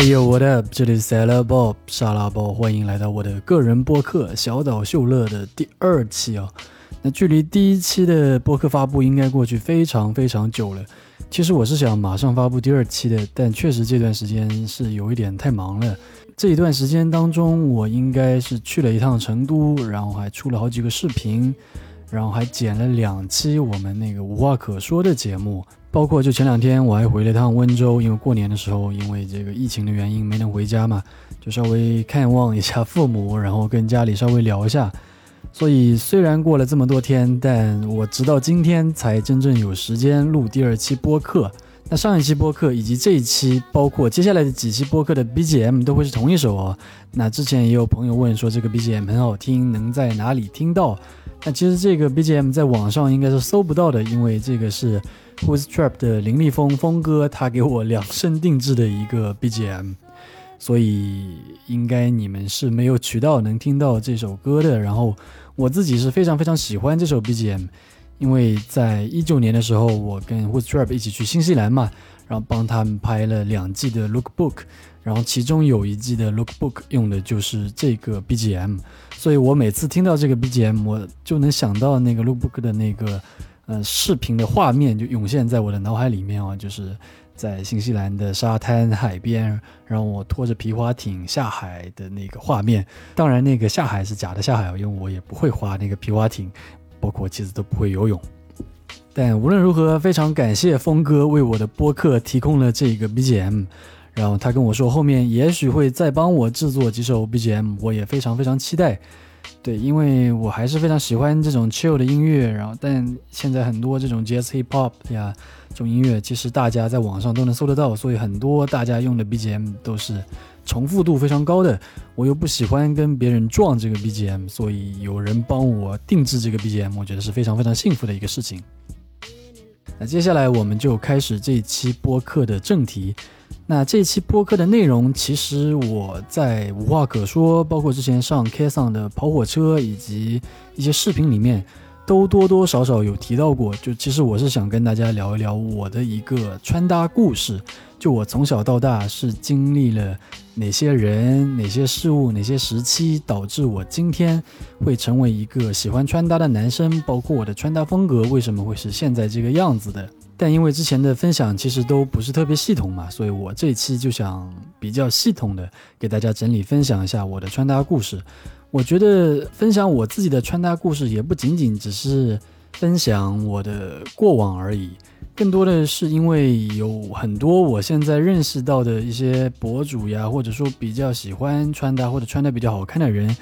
哎呦，What up？这里是 s a l a Bob 沙拉包，欢迎来到我的个人播客小岛秀乐的第二期哦。那距离第一期的播客发布应该过去非常非常久了。其实我是想马上发布第二期的，但确实这段时间是有一点太忙了。这一段时间当中，我应该是去了一趟成都，然后还出了好几个视频，然后还剪了两期我们那个无话可说的节目。包括就前两天我还回了趟温州，因为过年的时候因为这个疫情的原因没能回家嘛，就稍微看望一下父母，然后跟家里稍微聊一下。所以虽然过了这么多天，但我直到今天才真正有时间录第二期播客。那上一期播客以及这一期，包括接下来的几期播客的 BGM 都会是同一首哦。那之前也有朋友问说这个 BGM 很好听，能在哪里听到？那其实这个 BGM 在网上应该是搜不到的，因为这个是 Who's Trap 的林立峰峰哥他给我量身定制的一个 BGM，所以应该你们是没有渠道能听到这首歌的。然后我自己是非常非常喜欢这首 BGM，因为在一九年的时候，我跟 Who's Trap 一起去新西兰嘛，然后帮他们拍了两季的 Lookbook。然后其中有一季的 Lookbook 用的就是这个 BGM，所以我每次听到这个 BGM，我就能想到那个 Lookbook 的那个呃视频的画面就涌现在我的脑海里面啊，就是在新西兰的沙滩海边，然后我拖着皮划艇下海的那个画面。当然，那个下海是假的下海因为我也不会划那个皮划艇，包括其实都不会游泳。但无论如何，非常感谢峰哥为我的播客提供了这个 BGM。然后他跟我说，后面也许会再帮我制作几首 BGM，我也非常非常期待。对，因为我还是非常喜欢这种 chill 的音乐。然后，但现在很多这种 J S hip hop 呀，这种音乐其实大家在网上都能搜得到，所以很多大家用的 BGM 都是重复度非常高的。我又不喜欢跟别人撞这个 BGM，所以有人帮我定制这个 BGM，我觉得是非常非常幸福的一个事情。那接下来我们就开始这一期播客的正题。那这期播客的内容，其实我在无话可说，包括之前上 KSON 的跑火车以及一些视频里面，都多多少少有提到过。就其实我是想跟大家聊一聊我的一个穿搭故事。就我从小到大是经历了哪些人、哪些事物、哪些时期，导致我今天会成为一个喜欢穿搭的男生，包括我的穿搭风格为什么会是现在这个样子的。但因为之前的分享其实都不是特别系统嘛，所以我这一期就想比较系统的给大家整理分享一下我的穿搭故事。我觉得分享我自己的穿搭故事也不仅仅只是分享我的过往而已，更多的是因为有很多我现在认识到的一些博主呀，或者说比较喜欢穿搭或者穿的比较好看的人。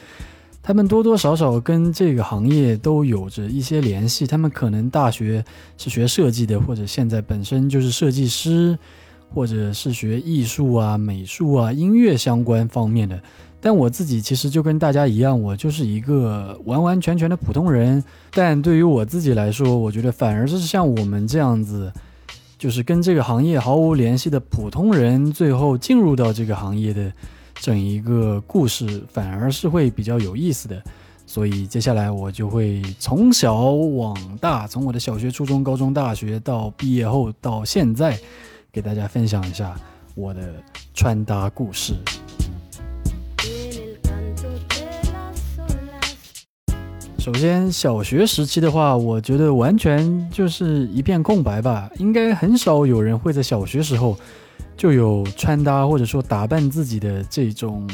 他们多多少少跟这个行业都有着一些联系，他们可能大学是学设计的，或者现在本身就是设计师，或者是学艺术啊、美术啊、音乐相关方面的。但我自己其实就跟大家一样，我就是一个完完全全的普通人。但对于我自己来说，我觉得反而就是像我们这样子，就是跟这个行业毫无联系的普通人，最后进入到这个行业的。整一个故事反而是会比较有意思的，所以接下来我就会从小往大，从我的小学、初中、高中、大学到毕业后到现在，给大家分享一下我的穿搭故事。首先，小学时期的话，我觉得完全就是一片空白吧，应该很少有人会在小学时候。就有穿搭或者说打扮自己的这种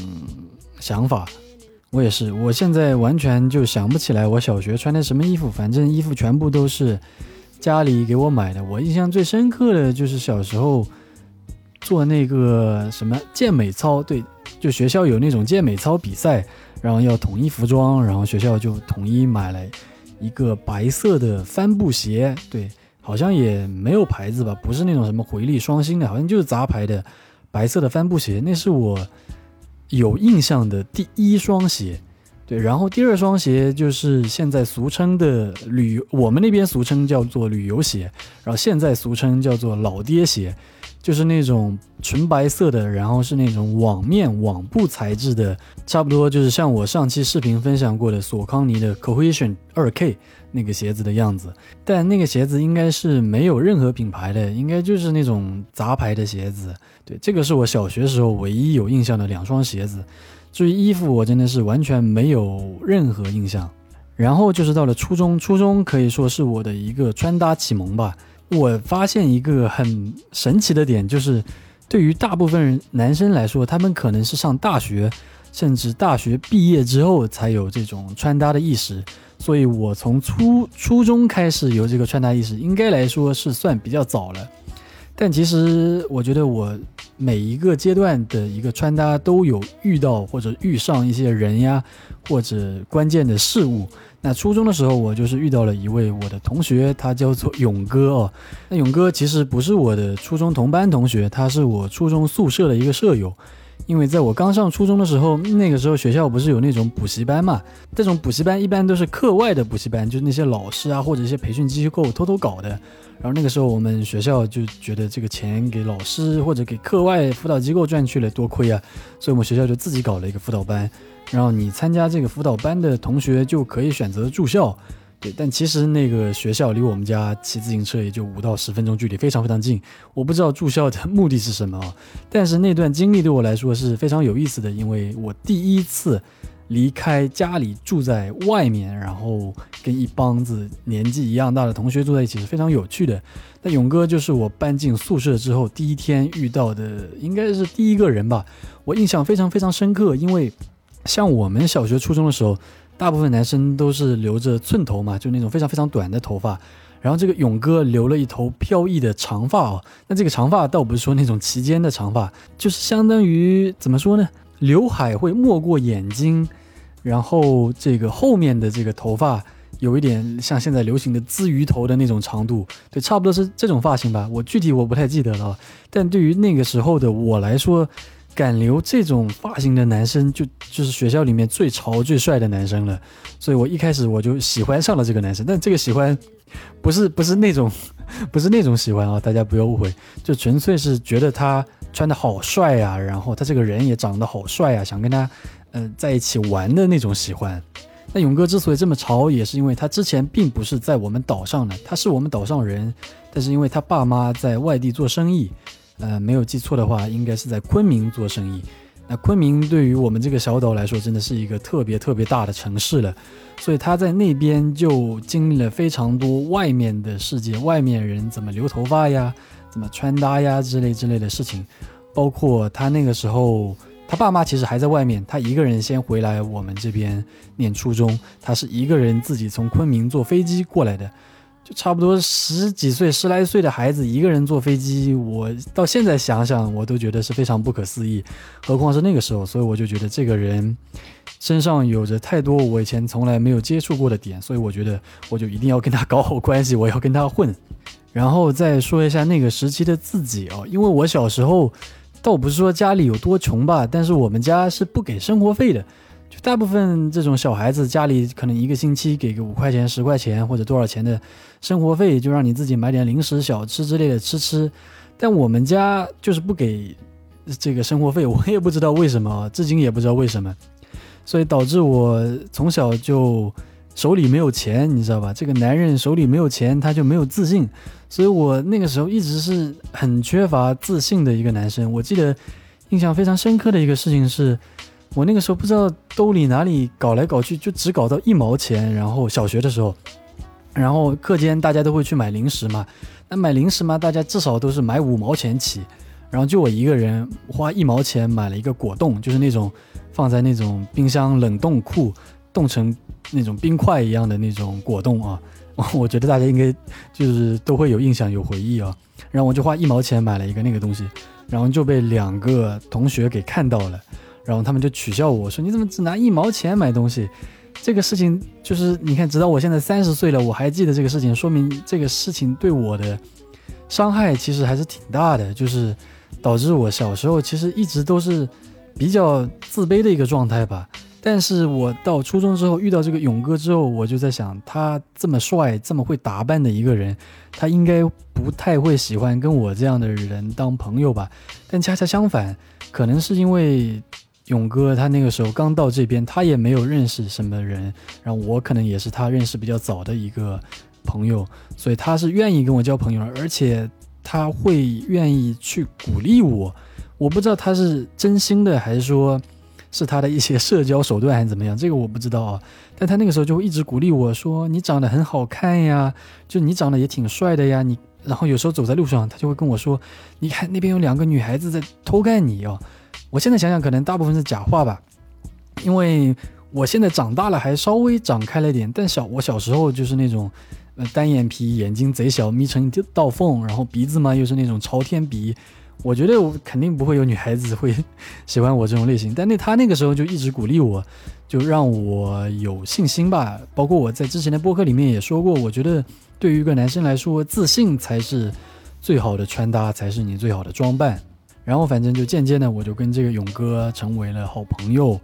想法，我也是。我现在完全就想不起来我小学穿的什么衣服，反正衣服全部都是家里给我买的。我印象最深刻的就是小时候做那个什么健美操，对，就学校有那种健美操比赛，然后要统一服装，然后学校就统一买了一个白色的帆布鞋，对。好像也没有牌子吧，不是那种什么回力双星的，好像就是杂牌的白色的帆布鞋，那是我有印象的第一双鞋。对，然后第二双鞋就是现在俗称的旅，我们那边俗称叫做旅游鞋，然后现在俗称叫做老爹鞋，就是那种纯白色的，然后是那种网面网布材质的，差不多就是像我上期视频分享过的索康尼的 Cohesion 2K 那个鞋子的样子。但那个鞋子应该是没有任何品牌的，应该就是那种杂牌的鞋子。对，这个是我小学时候唯一有印象的两双鞋子。至于衣服，我真的是完全没有任何印象。然后就是到了初中，初中可以说是我的一个穿搭启蒙吧。我发现一个很神奇的点，就是对于大部分人男生来说，他们可能是上大学，甚至大学毕业之后才有这种穿搭的意识。所以我从初初中开始有这个穿搭意识，应该来说是算比较早了。但其实我觉得我每一个阶段的一个穿搭都有遇到或者遇上一些人呀，或者关键的事物。那初中的时候，我就是遇到了一位我的同学，他叫做勇哥哦。那勇哥其实不是我的初中同班同学，他是我初中宿舍的一个舍友。因为在我刚上初中的时候，那个时候学校不是有那种补习班嘛？这种补习班一般都是课外的补习班，就是那些老师啊或者一些培训机构偷偷搞的。然后那个时候我们学校就觉得这个钱给老师或者给课外辅导机构赚去了，多亏啊！所以我们学校就自己搞了一个辅导班。然后你参加这个辅导班的同学就可以选择住校，对。但其实那个学校离我们家骑自行车也就五到十分钟距离，非常非常近。我不知道住校的目的是什么啊，但是那段经历对我来说是非常有意思的，因为我第一次离开家里住在外面，然后跟一帮子年纪一样大的同学住在一起是非常有趣的。那勇哥就是我搬进宿舍之后第一天遇到的，应该是第一个人吧，我印象非常非常深刻，因为。像我们小学、初中的时候，大部分男生都是留着寸头嘛，就那种非常非常短的头发。然后这个勇哥留了一头飘逸的长发哦。那这个长发倒不是说那种齐肩的长发，就是相当于怎么说呢？刘海会没过眼睛，然后这个后面的这个头发有一点像现在流行的鲻鱼头的那种长度，对，差不多是这种发型吧。我具体我不太记得了，但对于那个时候的我来说。敢留这种发型的男生，就就是学校里面最潮最帅的男生了。所以我一开始我就喜欢上了这个男生，但这个喜欢不是不是那种 不是那种喜欢啊，大家不要误会，就纯粹是觉得他穿的好帅呀，然后他这个人也长得好帅呀，想跟他嗯在一起玩的那种喜欢。那勇哥之所以这么潮，也是因为他之前并不是在我们岛上的，他是我们岛上人，但是因为他爸妈在外地做生意。呃，没有记错的话，应该是在昆明做生意。那昆明对于我们这个小岛来说，真的是一个特别特别大的城市了。所以他在那边就经历了非常多外面的世界，外面人怎么留头发呀，怎么穿搭呀之类之类的事情。包括他那个时候，他爸妈其实还在外面，他一个人先回来我们这边念初中。他是一个人自己从昆明坐飞机过来的。就差不多十几岁、十来岁的孩子一个人坐飞机，我到现在想想，我都觉得是非常不可思议，何况是那个时候。所以我就觉得这个人身上有着太多我以前从来没有接触过的点，所以我觉得我就一定要跟他搞好关系，我要跟他混。然后再说一下那个时期的自己哦，因为我小时候倒不是说家里有多穷吧，但是我们家是不给生活费的。就大部分这种小孩子家里可能一个星期给个五块钱、十块钱或者多少钱的生活费，就让你自己买点零食、小吃之类的吃吃。但我们家就是不给这个生活费，我也不知道为什么，至今也不知道为什么。所以导致我从小就手里没有钱，你知道吧？这个男人手里没有钱，他就没有自信。所以我那个时候一直是很缺乏自信的一个男生。我记得印象非常深刻的一个事情是。我那个时候不知道兜里哪里搞来搞去，就只搞到一毛钱。然后小学的时候，然后课间大家都会去买零食嘛。那买零食嘛，大家至少都是买五毛钱起。然后就我一个人花一毛钱买了一个果冻，就是那种放在那种冰箱冷冻库冻成那种冰块一样的那种果冻啊。我觉得大家应该就是都会有印象有回忆啊。然后我就花一毛钱买了一个那个东西，然后就被两个同学给看到了。然后他们就取笑我说：“你怎么只拿一毛钱买东西？”这个事情就是你看，直到我现在三十岁了，我还记得这个事情，说明这个事情对我的伤害其实还是挺大的，就是导致我小时候其实一直都是比较自卑的一个状态吧。但是我到初中之后遇到这个勇哥之后，我就在想，他这么帅、这么会打扮的一个人，他应该不太会喜欢跟我这样的人当朋友吧？但恰恰相反，可能是因为勇哥他那个时候刚到这边，他也没有认识什么人，然后我可能也是他认识比较早的一个朋友，所以他是愿意跟我交朋友，而且他会愿意去鼓励我。我不知道他是真心的，还是说。是他的一些社交手段还是怎么样？这个我不知道啊。但他那个时候就会一直鼓励我说：“你长得很好看呀，就你长得也挺帅的呀。”你然后有时候走在路上，他就会跟我说：“你看那边有两个女孩子在偷看你哦。”我现在想想，可能大部分是假话吧，因为我现在长大了，还稍微长开了点。但小我小时候就是那种，呃，单眼皮，眼睛贼小，眯成一道缝，然后鼻子嘛又是那种朝天鼻。我觉得我肯定不会有女孩子会喜欢我这种类型，但那他那个时候就一直鼓励我，就让我有信心吧。包括我在之前的播客里面也说过，我觉得对于一个男生来说，自信才是最好的穿搭，才是你最好的装扮。然后反正就渐渐的，我就跟这个勇哥成为了好朋友。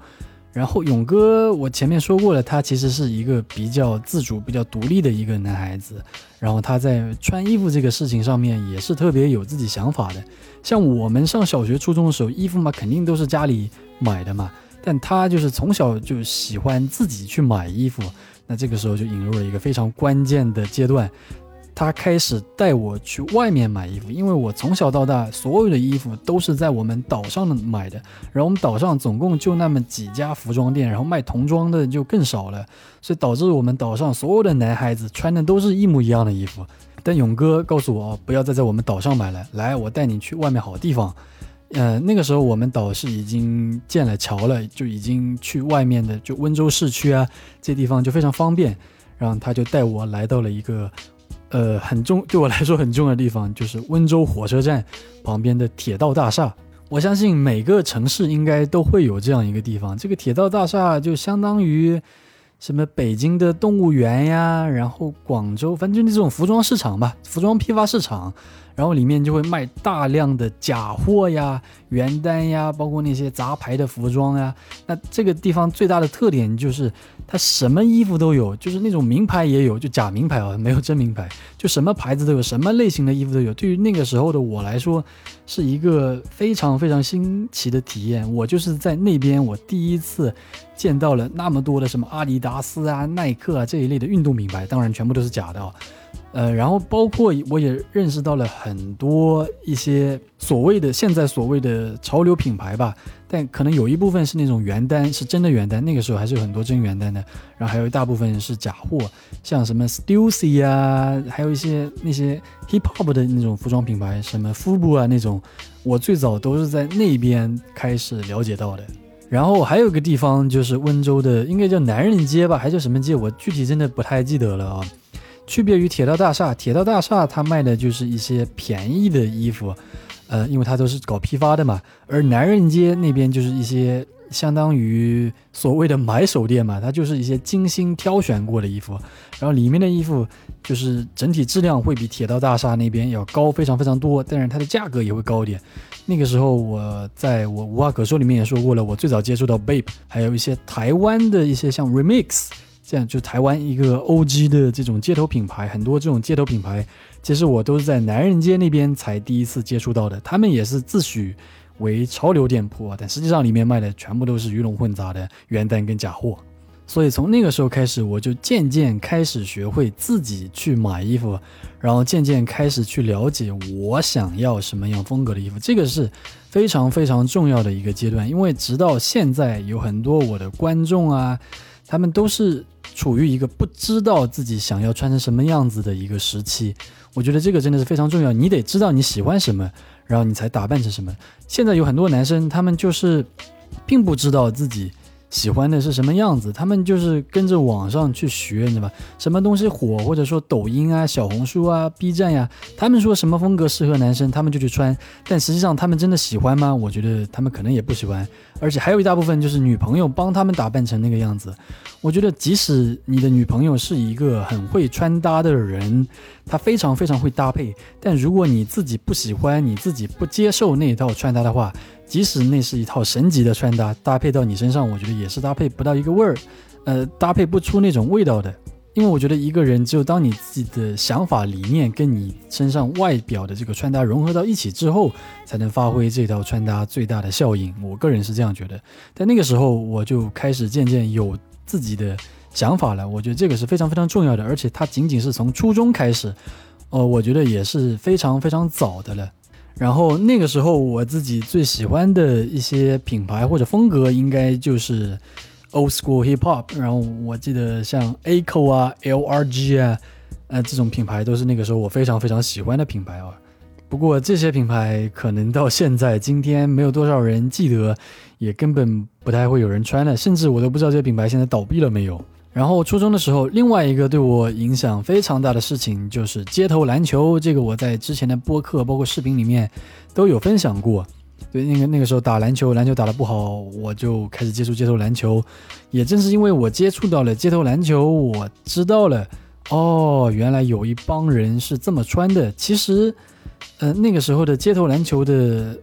然后勇哥，我前面说过了，他其实是一个比较自主、比较独立的一个男孩子。然后他在穿衣服这个事情上面也是特别有自己想法的。像我们上小学、初中的时候，衣服嘛肯定都是家里买的嘛，但他就是从小就喜欢自己去买衣服。那这个时候就引入了一个非常关键的阶段。他开始带我去外面买衣服，因为我从小到大所有的衣服都是在我们岛上的买的，然后我们岛上总共就那么几家服装店，然后卖童装的就更少了，所以导致我们岛上所有的男孩子穿的都是一模一样的衣服。但勇哥告诉我，不要再在我们岛上买了，来，我带你去外面好地方。嗯，那个时候我们岛是已经建了桥了，就已经去外面的就温州市区啊这地方就非常方便，然后他就带我来到了一个。呃，很重对我来说很重要的地方就是温州火车站旁边的铁道大厦。我相信每个城市应该都会有这样一个地方。这个铁道大厦就相当于什么北京的动物园呀，然后广州，反正就那种服装市场吧，服装批发市场。然后里面就会卖大量的假货呀、原单呀，包括那些杂牌的服装呀。那这个地方最大的特点就是它什么衣服都有，就是那种名牌也有，就假名牌啊，没有真名牌，就什么牌子都有，什么类型的衣服都有。对于那个时候的我来说，是一个非常非常新奇的体验。我就是在那边，我第一次见到了那么多的什么阿迪达斯啊、耐克啊这一类的运动品牌，当然全部都是假的哦。呃，然后包括我也认识到了很多一些所谓的现在所谓的潮流品牌吧，但可能有一部分是那种原单，是真的原单，那个时候还是有很多真原单的，然后还有一大部分是假货，像什么 Stussy 啊，还有一些那些 Hip Hop 的那种服装品牌，什么 Fubu 啊那种，我最早都是在那边开始了解到的。然后还有一个地方就是温州的，应该叫男人街吧，还叫什么街，我具体真的不太记得了啊。区别于铁道大厦，铁道大厦它卖的就是一些便宜的衣服，呃，因为它都是搞批发的嘛。而男人街那边就是一些相当于所谓的买手店嘛，它就是一些精心挑选过的衣服，然后里面的衣服就是整体质量会比铁道大厦那边要高非常非常多，但是它的价格也会高一点。那个时候我在我无话可说里面也说过了，我最早接触到 Bape，还有一些台湾的一些像 Remix。这样就台湾一个 O.G 的这种街头品牌，很多这种街头品牌，其实我都是在男人街那边才第一次接触到的。他们也是自诩为潮流店铺，但实际上里面卖的全部都是鱼龙混杂的原单跟假货。所以从那个时候开始，我就渐渐开始学会自己去买衣服，然后渐渐开始去了解我想要什么样风格的衣服。这个是非常非常重要的一个阶段，因为直到现在有很多我的观众啊。他们都是处于一个不知道自己想要穿成什么样子的一个时期，我觉得这个真的是非常重要。你得知道你喜欢什么，然后你才打扮成什么。现在有很多男生，他们就是并不知道自己。喜欢的是什么样子？他们就是跟着网上去学，你知道吧？什么东西火，或者说抖音啊、小红书啊、B 站呀，他们说什么风格适合男生，他们就去穿。但实际上，他们真的喜欢吗？我觉得他们可能也不喜欢。而且还有一大部分就是女朋友帮他们打扮成那个样子。我觉得，即使你的女朋友是一个很会穿搭的人，她非常非常会搭配，但如果你自己不喜欢，你自己不接受那一套穿搭的话，即使那是一套神级的穿搭，搭配到你身上，我觉得也是搭配不到一个味儿，呃，搭配不出那种味道的。因为我觉得一个人只有当你自己的想法理念跟你身上外表的这个穿搭融合到一起之后，才能发挥这套穿搭最大的效应。我个人是这样觉得。在那个时候我就开始渐渐有自己的想法了，我觉得这个是非常非常重要的，而且它仅仅是从初中开始，呃，我觉得也是非常非常早的了。然后那个时候我自己最喜欢的一些品牌或者风格，应该就是 old school hip hop。然后我记得像 A c o 啊、L R G 啊，呃，这种品牌都是那个时候我非常非常喜欢的品牌啊。不过这些品牌可能到现在今天没有多少人记得，也根本不太会有人穿了，甚至我都不知道这些品牌现在倒闭了没有。然后初中的时候，另外一个对我影响非常大的事情就是街头篮球。这个我在之前的播客包括视频里面都有分享过。对，那个那个时候打篮球，篮球打得不好，我就开始接触街头篮球。也正是因为我接触到了街头篮球，我知道了，哦，原来有一帮人是这么穿的。其实，呃，那个时候的街头篮球的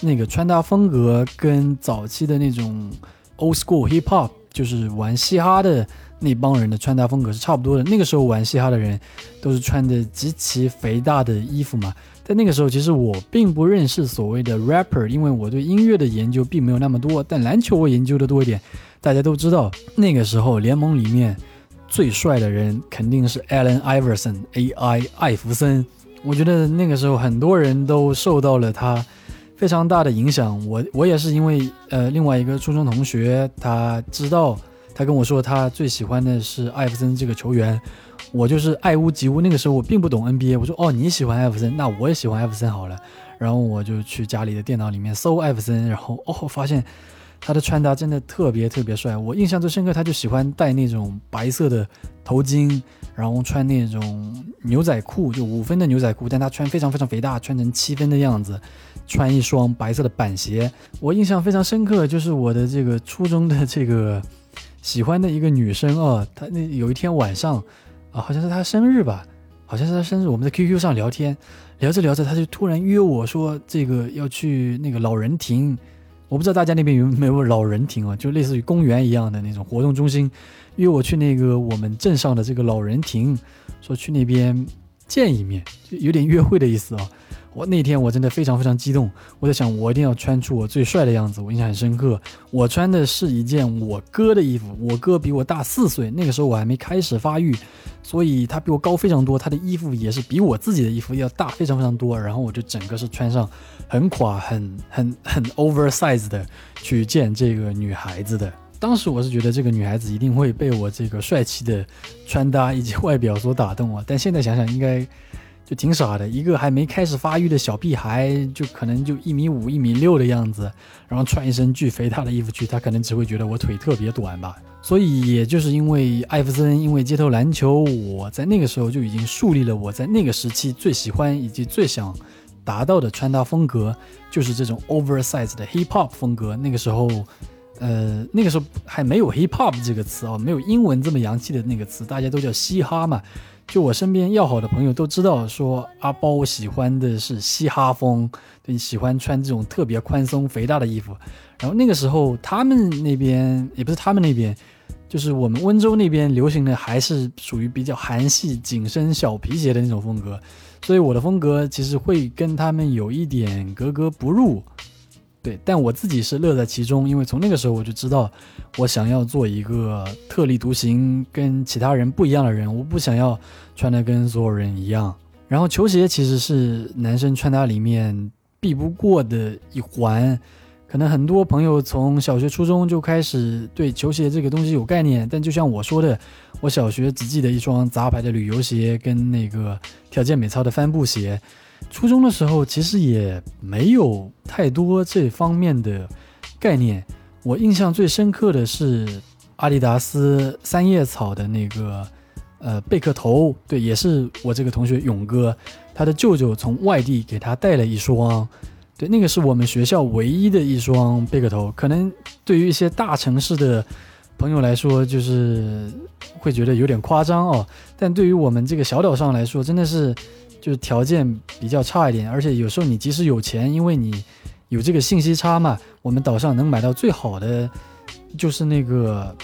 那个穿搭风格跟早期的那种 old school hip hop，就是玩嘻哈的。那帮人的穿搭风格是差不多的。那个时候玩嘻哈的人，都是穿的极其肥大的衣服嘛。在那个时候，其实我并不认识所谓的 rapper，因为我对音乐的研究并没有那么多。但篮球我研究的多一点。大家都知道，那个时候联盟里面最帅的人肯定是 Allen Iverson，A.I. 艾弗森。我觉得那个时候很多人都受到了他非常大的影响。我我也是因为呃另外一个初中同学，他知道。他跟我说，他最喜欢的是艾弗森这个球员，我就是爱屋及乌。那个时候我并不懂 NBA，我说哦，你喜欢艾弗森，那我也喜欢艾弗森好了。然后我就去家里的电脑里面搜艾弗森，然后哦，发现他的穿搭真的特别特别帅。我印象最深刻，他就喜欢戴那种白色的头巾，然后穿那种牛仔裤，就五分的牛仔裤，但他穿非常非常肥大，穿成七分的样子，穿一双白色的板鞋。我印象非常深刻，就是我的这个初中的这个。喜欢的一个女生哦，她那有一天晚上，啊，好像是她生日吧，好像是她生日，我们在 QQ 上聊天，聊着聊着，她就突然约我说，这个要去那个老人亭，我不知道大家那边有没有老人亭啊，就类似于公园一样的那种活动中心，约我去那个我们镇上的这个老人亭，说去那边见一面，就有点约会的意思啊。我那天我真的非常非常激动，我在想我一定要穿出我最帅的样子。我印象很深刻，我穿的是一件我哥的衣服。我哥比我大四岁，那个时候我还没开始发育，所以他比我高非常多。他的衣服也是比我自己的衣服要大非常非常多。然后我就整个是穿上很垮、很很很 oversize 的去见这个女孩子的。当时我是觉得这个女孩子一定会被我这个帅气的穿搭以及外表所打动啊。但现在想想应该。就挺傻的，一个还没开始发育的小屁孩，就可能就一米五、一米六的样子，然后穿一身巨肥大的衣服去，他可能只会觉得我腿特别短吧。所以，也就是因为艾弗森，因为街头篮球，我在那个时候就已经树立了我在那个时期最喜欢以及最想达到的穿搭风格，就是这种 oversize 的 hip hop 风格。那个时候，呃，那个时候还没有 hip hop 这个词啊，没有英文这么洋气的那个词，大家都叫嘻哈嘛。就我身边要好的朋友都知道，说阿包喜欢的是嘻哈风，对，喜欢穿这种特别宽松肥大的衣服。然后那个时候他们那边也不是他们那边，就是我们温州那边流行的还是属于比较韩系紧身小皮鞋的那种风格，所以我的风格其实会跟他们有一点格格不入。对，但我自己是乐在其中，因为从那个时候我就知道，我想要做一个特立独行、跟其他人不一样的人。我不想要穿的跟所有人一样。然后球鞋其实是男生穿搭里面避不过的一环。可能很多朋友从小学、初中就开始对球鞋这个东西有概念，但就像我说的，我小学只记得一双杂牌的旅游鞋跟那个跳健美操的帆布鞋。初中的时候，其实也没有太多这方面的概念。我印象最深刻的是阿迪达斯三叶草的那个呃贝壳头，对，也是我这个同学勇哥，他的舅舅从外地给他带了一双，对，那个是我们学校唯一的一双贝壳头。可能对于一些大城市的朋友来说，就是会觉得有点夸张哦，但对于我们这个小岛上来说，真的是。就是条件比较差一点，而且有时候你即使有钱，因为你有这个信息差嘛，我们岛上能买到最好的就是那个，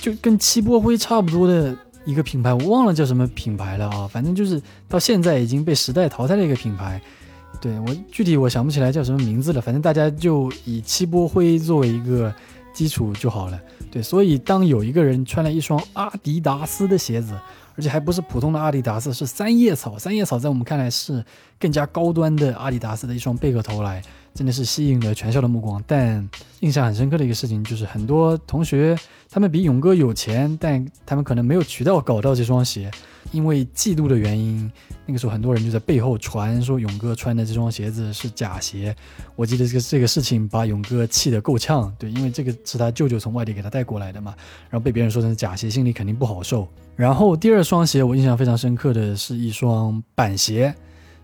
就跟七波灰差不多的一个品牌，我忘了叫什么品牌了啊，反正就是到现在已经被时代淘汰的一个品牌。对我具体我想不起来叫什么名字了，反正大家就以七波灰作为一个基础就好了。对，所以当有一个人穿了一双阿迪达斯的鞋子，而且还不是普通的阿迪达斯，是三叶草，三叶草在我们看来是更加高端的阿迪达斯的一双贝壳头来，真的是吸引了全校的目光。但印象很深刻的一个事情就是，很多同学他们比勇哥有钱，但他们可能没有渠道搞到这双鞋。因为嫉妒的原因，那个时候很多人就在背后传说勇哥穿的这双鞋子是假鞋。我记得这个这个事情把勇哥气得够呛，对，因为这个是他舅舅从外地给他带过来的嘛，然后被别人说成假鞋，心里肯定不好受。然后第二双鞋我印象非常深刻的是一双板鞋，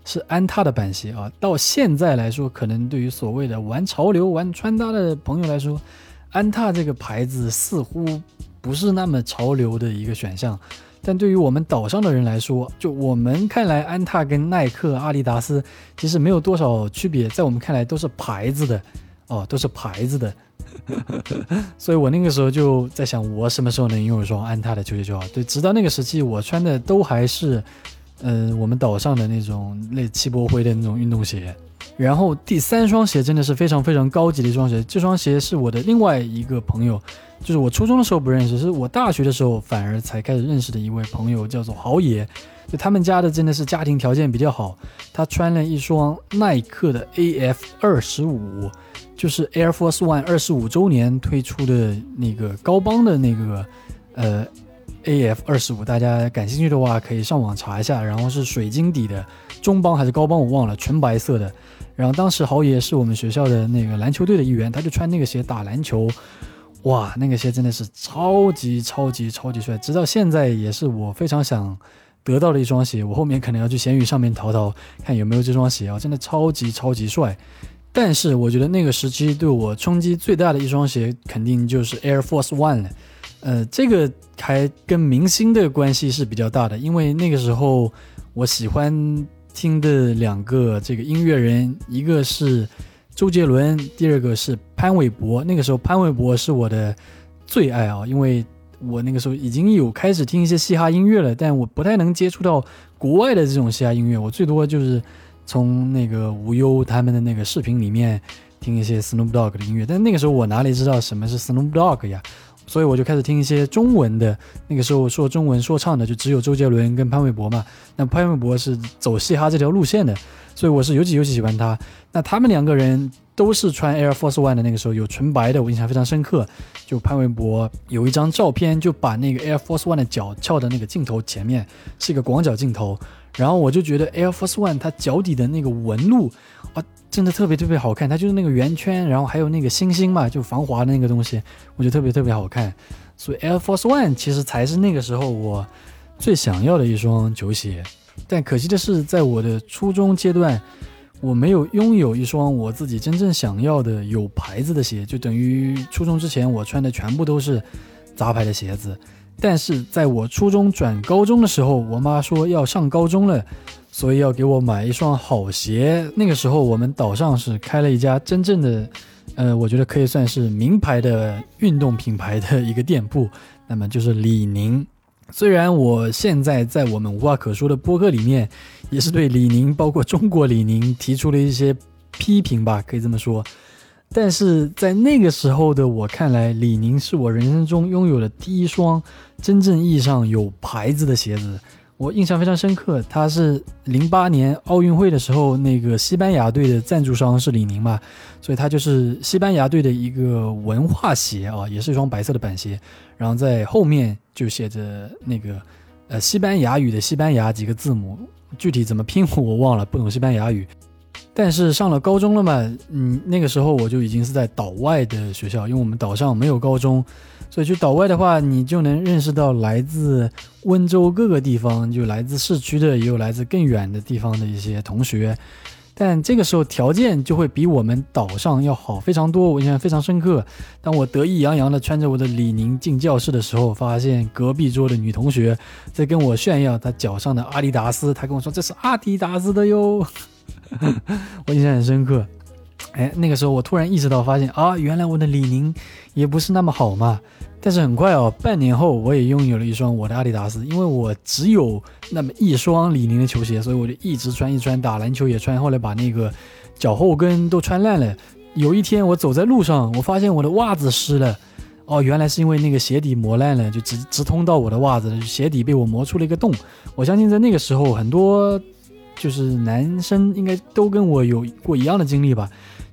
是安踏的板鞋啊。到现在来说，可能对于所谓的玩潮流、玩穿搭的朋友来说，安踏这个牌子似乎不是那么潮流的一个选项。但对于我们岛上的人来说，就我们看来，安踏跟耐克、阿迪达斯其实没有多少区别，在我们看来都是牌子的，哦，都是牌子的。所以我那个时候就在想，我什么时候能拥有一双安踏的球鞋就好。对，直到那个时期，我穿的都还是，嗯，我们岛上的那种类七波灰的那种运动鞋。然后第三双鞋真的是非常非常高级的一双鞋，这双鞋是我的另外一个朋友。就是我初中的时候不认识，是我大学的时候反而才开始认识的一位朋友，叫做豪爷。就他们家的真的是家庭条件比较好，他穿了一双耐克的 AF 二十五，就是 Air Force One 二十五周年推出的那个高帮的那个呃 AF 二十五，大家感兴趣的话可以上网查一下。然后是水晶底的中帮还是高帮我忘了，纯白色的。然后当时豪爷是我们学校的那个篮球队的一员，他就穿那个鞋打篮球。哇，那个鞋真的是超级超级超级帅，直到现在也是我非常想得到的一双鞋。我后面可能要去闲鱼上面淘淘，看有没有这双鞋啊，真的超级超级帅。但是我觉得那个时期对我冲击最大的一双鞋，肯定就是 Air Force One 了。呃，这个还跟明星的关系是比较大的，因为那个时候我喜欢听的两个这个音乐人，一个是。周杰伦，第二个是潘玮柏。那个时候，潘玮柏是我的最爱啊，因为我那个时候已经有开始听一些嘻哈音乐了，但我不太能接触到国外的这种嘻哈音乐，我最多就是从那个无忧他们的那个视频里面听一些 Snoop Dogg 的音乐。但那个时候我哪里知道什么是 Snoop Dogg 呀？所以我就开始听一些中文的。那个时候说中文说唱的就只有周杰伦跟潘玮柏嘛。那潘玮柏是走嘻哈这条路线的。所以我是尤其尤其喜欢他。那他们两个人都是穿 Air Force One 的，那个时候有纯白的，我印象非常深刻。就潘玮柏有一张照片，就把那个 Air Force One 的脚翘的那个镜头前面是一个广角镜头，然后我就觉得 Air Force One 它脚底的那个纹路啊，真的特别特别好看。它就是那个圆圈，然后还有那个星星嘛，就防滑的那个东西，我觉得特别特别好看。所以 Air Force One 其实才是那个时候我最想要的一双球鞋。但可惜的是，在我的初中阶段，我没有拥有一双我自己真正想要的有牌子的鞋，就等于初中之前我穿的全部都是杂牌的鞋子。但是在我初中转高中的时候，我妈说要上高中了，所以要给我买一双好鞋。那个时候我们岛上是开了一家真正的，呃，我觉得可以算是名牌的运动品牌的一个店铺，那么就是李宁。虽然我现在在我们无话可说的播客里面，也是对李宁，包括中国李宁提出了一些批评吧，可以这么说。但是在那个时候的我看来，李宁是我人生中拥有的第一双真正意义上有牌子的鞋子。我印象非常深刻，他是零八年奥运会的时候，那个西班牙队的赞助商是李宁嘛，所以他就是西班牙队的一个文化鞋啊，也是一双白色的板鞋，然后在后面就写着那个呃西班牙语的西班牙几个字母，具体怎么拼我忘了，不懂西班牙语。但是上了高中了嘛，嗯，那个时候我就已经是在岛外的学校，因为我们岛上没有高中。所以去岛外的话，你就能认识到来自温州各个地方，就来自市区的，也有来自更远的地方的一些同学。但这个时候条件就会比我们岛上要好非常多，我印象非常深刻。当我得意洋洋地穿着我的李宁进教室的时候，发现隔壁桌的女同学在跟我炫耀她脚上的阿迪达斯，她跟我说这是阿迪达斯的哟，我印象很深刻。哎，那个时候我突然意识到，发现啊，原来我的李宁也不是那么好嘛。但是很快哦，半年后我也拥有了一双我的阿迪达斯，因为我只有那么一双李宁的球鞋，所以我就一直穿，一穿，打篮球也穿，后来把那个脚后跟都穿烂了。有一天我走在路上，我发现我的袜子湿了，哦，原来是因为那个鞋底磨烂了，就直直通到我的袜子，鞋底被我磨出了一个洞。我相信在那个时候，很多就是男生应该都跟我有过一样的经历吧。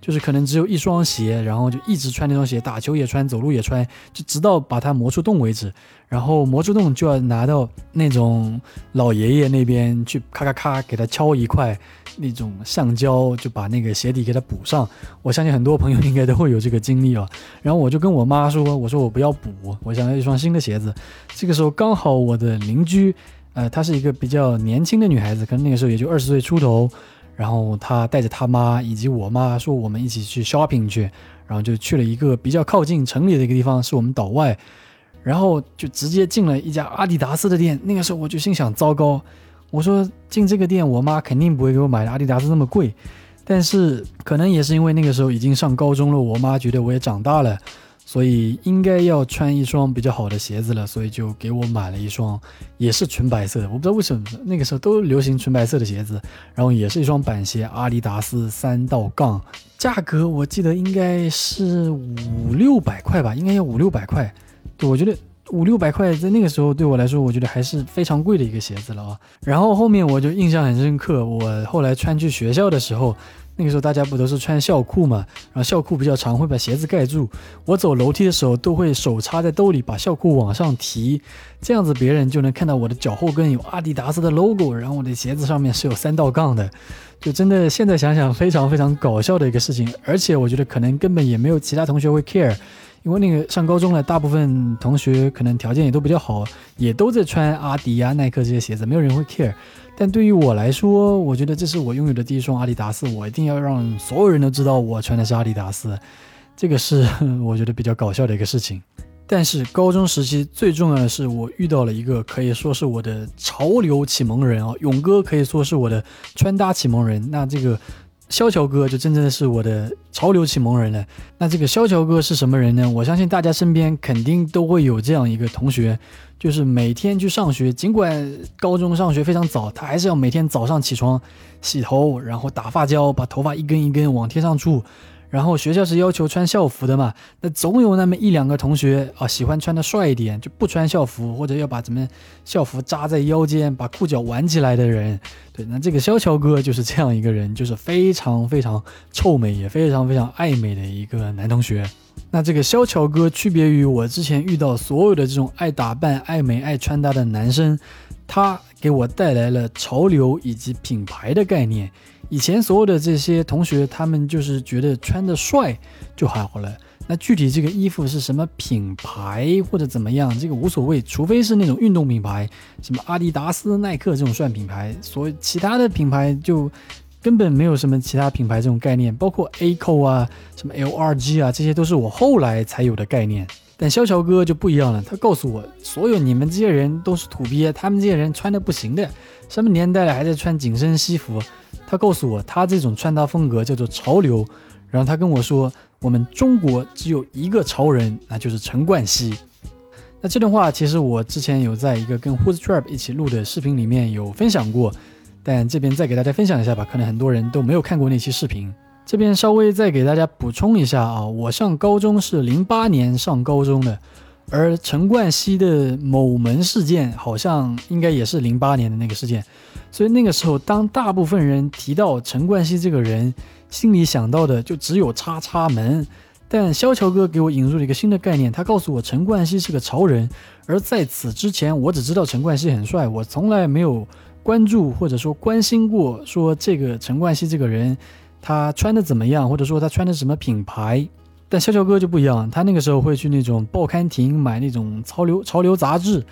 就是可能只有一双鞋，然后就一直穿那双鞋，打球也穿，走路也穿，就直到把它磨出洞为止。然后磨出洞就要拿到那种老爷爷那边去，咔咔咔给他敲一块那种橡胶，就把那个鞋底给它补上。我相信很多朋友应该都会有这个经历啊。然后我就跟我妈说：“我说我不要补，我想要一双新的鞋子。”这个时候刚好我的邻居，呃，她是一个比较年轻的女孩子，可能那个时候也就二十岁出头。然后他带着他妈以及我妈说，我们一起去 shopping 去，然后就去了一个比较靠近城里的一个地方，是我们岛外，然后就直接进了一家阿迪达斯的店。那个时候我就心想，糟糕，我说进这个店，我妈肯定不会给我买的阿迪达斯那么贵。但是可能也是因为那个时候已经上高中了，我妈觉得我也长大了。所以应该要穿一双比较好的鞋子了，所以就给我买了一双，也是纯白色的。我不知道为什么那个时候都流行纯白色的鞋子，然后也是一双板鞋，阿迪达斯三道杠，价格我记得应该是五六百块吧，应该要五六百块。我觉得五六百块在那个时候对我来说，我觉得还是非常贵的一个鞋子了啊。然后后面我就印象很深刻，我后来穿去学校的时候。那个时候大家不都是穿校裤嘛，然后校裤比较长，会把鞋子盖住。我走楼梯的时候都会手插在兜里，把校裤往上提，这样子别人就能看到我的脚后跟有阿迪达斯的 logo，然后我的鞋子上面是有三道杠的。就真的现在想想非常非常搞笑的一个事情，而且我觉得可能根本也没有其他同学会 care，因为那个上高中了，大部分同学可能条件也都比较好，也都在穿阿迪啊、耐克这些鞋子，没有人会 care。但对于我来说，我觉得这是我拥有的第一双阿迪达斯，我一定要让所有人都知道我穿的是阿迪达斯，这个是我觉得比较搞笑的一个事情。但是高中时期最重要的是，我遇到了一个可以说是我的潮流启蒙人啊，勇哥可以说是我的穿搭启蒙人。那这个。萧乔哥就真正的是我的潮流启蒙人了。那这个萧乔哥是什么人呢？我相信大家身边肯定都会有这样一个同学，就是每天去上学，尽管高中上学非常早，他还是要每天早上起床洗头，然后打发胶，把头发一根一根往天上处。然后学校是要求穿校服的嘛，那总有那么一两个同学啊，喜欢穿的帅一点，就不穿校服，或者要把咱们校服扎在腰间，把裤脚挽起来的人。对，那这个萧乔哥就是这样一个人，就是非常非常臭美，也非常非常爱美的一个男同学。那这个萧乔哥区别于我之前遇到所有的这种爱打扮、爱美、爱穿搭的男生，他给我带来了潮流以及品牌的概念。以前所有的这些同学，他们就是觉得穿的帅就好了。那具体这个衣服是什么品牌或者怎么样，这个无所谓，除非是那种运动品牌，什么阿迪达斯、耐克这种算品牌。所以其他的品牌就根本没有什么其他品牌这种概念，包括 A Co 啊、什么 LRG 啊，这些都是我后来才有的概念。但萧乔哥就不一样了，他告诉我，所有你们这些人都是土鳖，他们这些人穿的不行的，什么年代了还在穿紧身西服。他告诉我，他这种穿搭风格叫做潮流。然后他跟我说，我们中国只有一个潮人，那就是陈冠希。那这段话其实我之前有在一个跟 Who's Trap 一起录的视频里面有分享过，但这边再给大家分享一下吧，可能很多人都没有看过那期视频。这边稍微再给大家补充一下啊，我上高中是零八年上高中的，而陈冠希的某门事件好像应该也是零八年的那个事件。所以那个时候，当大部分人提到陈冠希这个人，心里想到的就只有叉叉门。但萧乔哥给我引入了一个新的概念，他告诉我陈冠希是个潮人。而在此之前，我只知道陈冠希很帅，我从来没有关注或者说关心过说这个陈冠希这个人他穿的怎么样，或者说他穿的什么品牌。但萧乔哥就不一样，他那个时候会去那种报刊亭买那种潮流潮流杂志。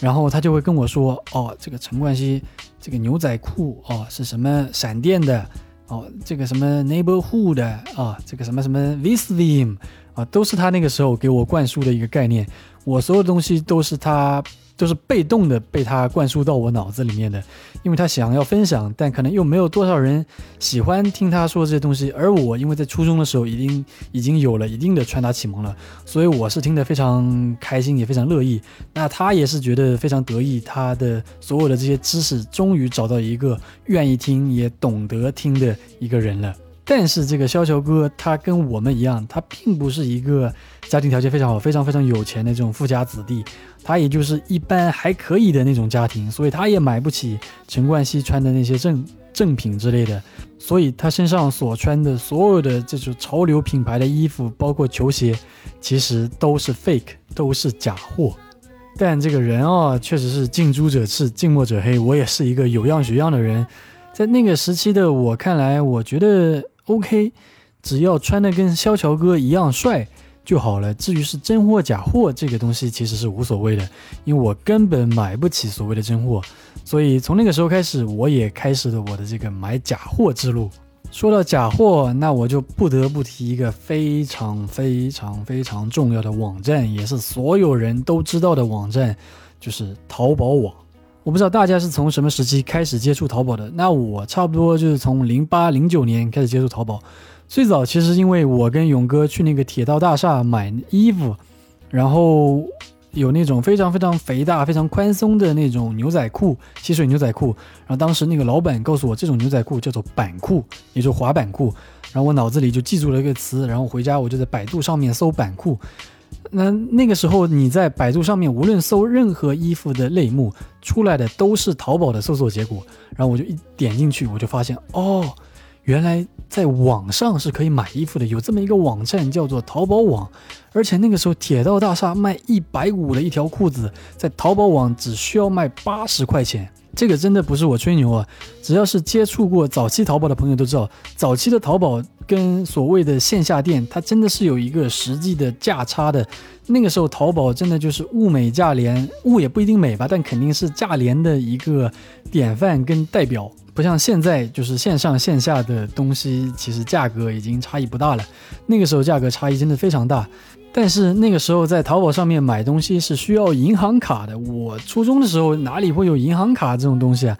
然后他就会跟我说：“哦，这个陈冠希这个牛仔裤哦是什么闪电的哦，这个什么 Neighborhood 的啊，这个什么什么 Vislim 啊，都是他那个时候给我灌输的一个概念。我所有东西都是他都是被动的被他灌输到我脑子里面的，因为他想要分享，但可能又没有多少人喜欢听他说这些东西。而我因为在初中的时候已经已经有了一定的传达启蒙了，所以我是听得非常开心，也非常乐意。那他也是觉得非常得意，他的所有的这些知识终于找到一个愿意听也懂得听的一个人了。但是这个萧乔哥他跟我们一样，他并不是一个家庭条件非常好、非常非常有钱的这种富家子弟。他也就是一般还可以的那种家庭，所以他也买不起陈冠希穿的那些正正品之类的，所以他身上所穿的所有的这种潮流品牌的衣服，包括球鞋，其实都是 fake，都是假货。但这个人啊，确实是近朱者赤，近墨者黑。我也是一个有样学样的人，在那个时期的我看来，我觉得 OK，只要穿的跟萧乔哥一样帅。就好了。至于是真货假货这个东西，其实是无所谓的，因为我根本买不起所谓的真货，所以从那个时候开始，我也开始了我的这个买假货之路。说到假货，那我就不得不提一个非常非常非常重要的网站，也是所有人都知道的网站，就是淘宝网。我不知道大家是从什么时期开始接触淘宝的，那我差不多就是从零八零九年开始接触淘宝。最早其实因为我跟勇哥去那个铁道大厦买衣服，然后有那种非常非常肥大、非常宽松的那种牛仔裤，吸水牛仔裤。然后当时那个老板告诉我，这种牛仔裤叫做板裤，也就滑板裤。然后我脑子里就记住了一个词，然后回家我就在百度上面搜板裤。那那个时候你在百度上面无论搜任何衣服的类目，出来的都是淘宝的搜索结果。然后我就一点进去，我就发现哦。原来在网上是可以买衣服的，有这么一个网站叫做淘宝网，而且那个时候铁道大厦卖一百五的一条裤子，在淘宝网只需要卖八十块钱，这个真的不是我吹牛啊！只要是接触过早期淘宝的朋友都知道，早期的淘宝跟所谓的线下店，它真的是有一个实际的价差的。那个时候淘宝真的就是物美价廉，物也不一定美吧，但肯定是价廉的一个典范跟代表。不像现在，就是线上线下的东西，其实价格已经差异不大了。那个时候价格差异真的非常大，但是那个时候在淘宝上面买东西是需要银行卡的。我初中的时候哪里会有银行卡这种东西啊？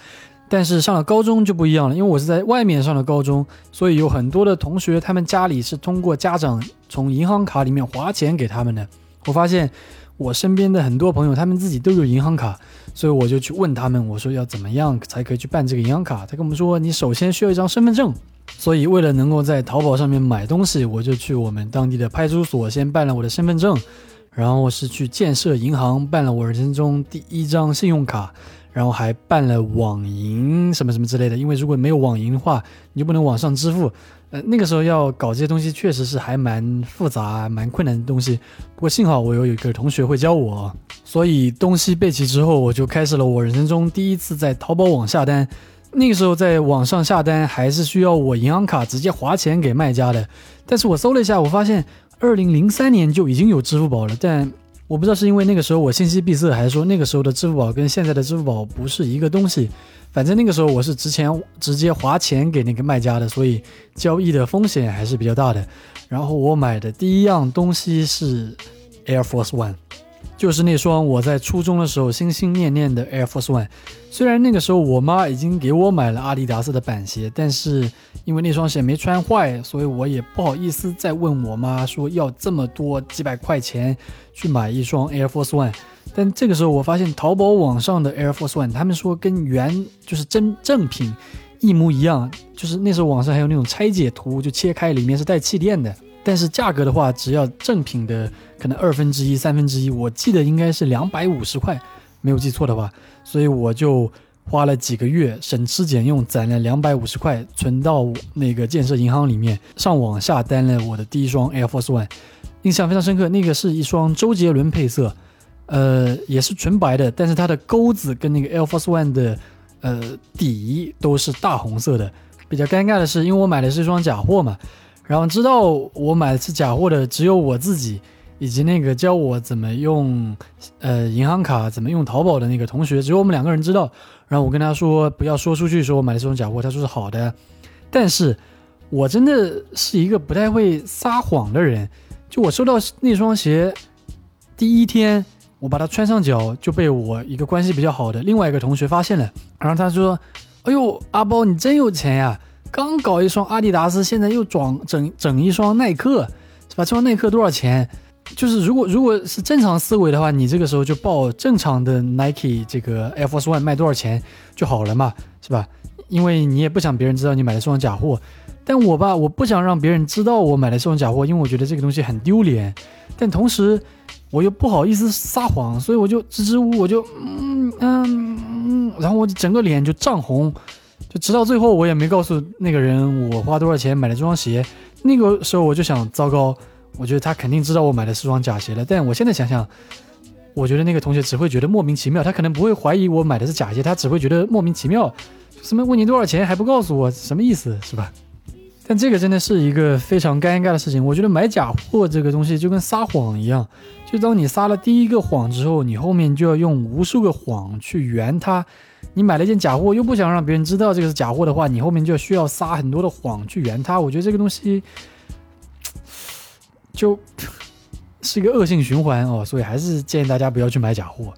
但是上了高中就不一样了，因为我是在外面上的高中，所以有很多的同学他们家里是通过家长从银行卡里面划钱给他们的。我发现。我身边的很多朋友，他们自己都有银行卡，所以我就去问他们，我说要怎么样才可以去办这个银行卡？他跟我们说，你首先需要一张身份证。所以为了能够在淘宝上面买东西，我就去我们当地的派出所先办了我的身份证，然后是去建设银行办了我人生中第一张信用卡，然后还办了网银什么什么之类的。因为如果没有网银的话，你就不能网上支付。呃，那个时候要搞这些东西，确实是还蛮复杂、蛮困难的东西。不过幸好我有一个同学会教我，所以东西备齐之后，我就开始了我人生中第一次在淘宝网下单。那个时候在网上下单还是需要我银行卡直接划钱给卖家的。但是我搜了一下，我发现二零零三年就已经有支付宝了，但我不知道是因为那个时候我信息闭塞，还是说那个时候的支付宝跟现在的支付宝不是一个东西。反正那个时候我是之前直接划钱给那个卖家的，所以交易的风险还是比较大的。然后我买的第一样东西是 Air Force One，就是那双我在初中的时候心心念念的 Air Force One。虽然那个时候我妈已经给我买了阿迪达斯的板鞋，但是因为那双鞋没穿坏，所以我也不好意思再问我妈说要这么多几百块钱去买一双 Air Force One。但这个时候，我发现淘宝网上的 Air Force One，他们说跟原就是真正品一模一样。就是那时候网上还有那种拆解图，就切开里面是带气垫的。但是价格的话，只要正品的可能二分之一、三分之一，我记得应该是两百五十块，没有记错的话。所以我就花了几个月省吃俭用，攒了两百五十块，存到那个建设银行里面，上网下单了我的第一双 Air Force One，印象非常深刻。那个是一双周杰伦配色。呃，也是纯白的，但是它的钩子跟那个 Air Force One 的呃底都是大红色的。比较尴尬的是，因为我买的是一双假货嘛，然后知道我买的是假货的只有我自己，以及那个教我怎么用呃银行卡、怎么用淘宝的那个同学，只有我们两个人知道。然后我跟他说不要说出去，说我买的这种假货，他说是好的。但是我真的是一个不太会撒谎的人，就我收到那双鞋第一天。我把它穿上脚，就被我一个关系比较好的另外一个同学发现了，然后他说：“哎呦，阿包你真有钱呀！刚搞一双阿迪达斯，现在又装整整一双耐克，是吧？这双耐克多少钱？就是如果如果是正常思维的话，你这个时候就报正常的 Nike 这个 Air Force One 卖多少钱就好了嘛，是吧？因为你也不想别人知道你买的是双假货。”但我吧，我不想让别人知道我买的这双假货，因为我觉得这个东西很丢脸。但同时，我又不好意思撒谎，所以我就支支吾吾，我就嗯嗯嗯，然后我整个脸就涨红，就直到最后我也没告诉那个人我花多少钱买了这双鞋。那个时候我就想，糟糕，我觉得他肯定知道我买的是双假鞋了。但我现在想想，我觉得那个同学只会觉得莫名其妙，他可能不会怀疑我买的是假鞋，他只会觉得莫名其妙。什么问你多少钱还不告诉我，什么意思是吧？但这个真的是一个非常尴尬的事情。我觉得买假货这个东西就跟撒谎一样，就当你撒了第一个谎之后，你后面就要用无数个谎去圆它。你买了一件假货，又不想让别人知道这个是假货的话，你后面就需要撒很多的谎去圆它。我觉得这个东西就是一个恶性循环哦，所以还是建议大家不要去买假货。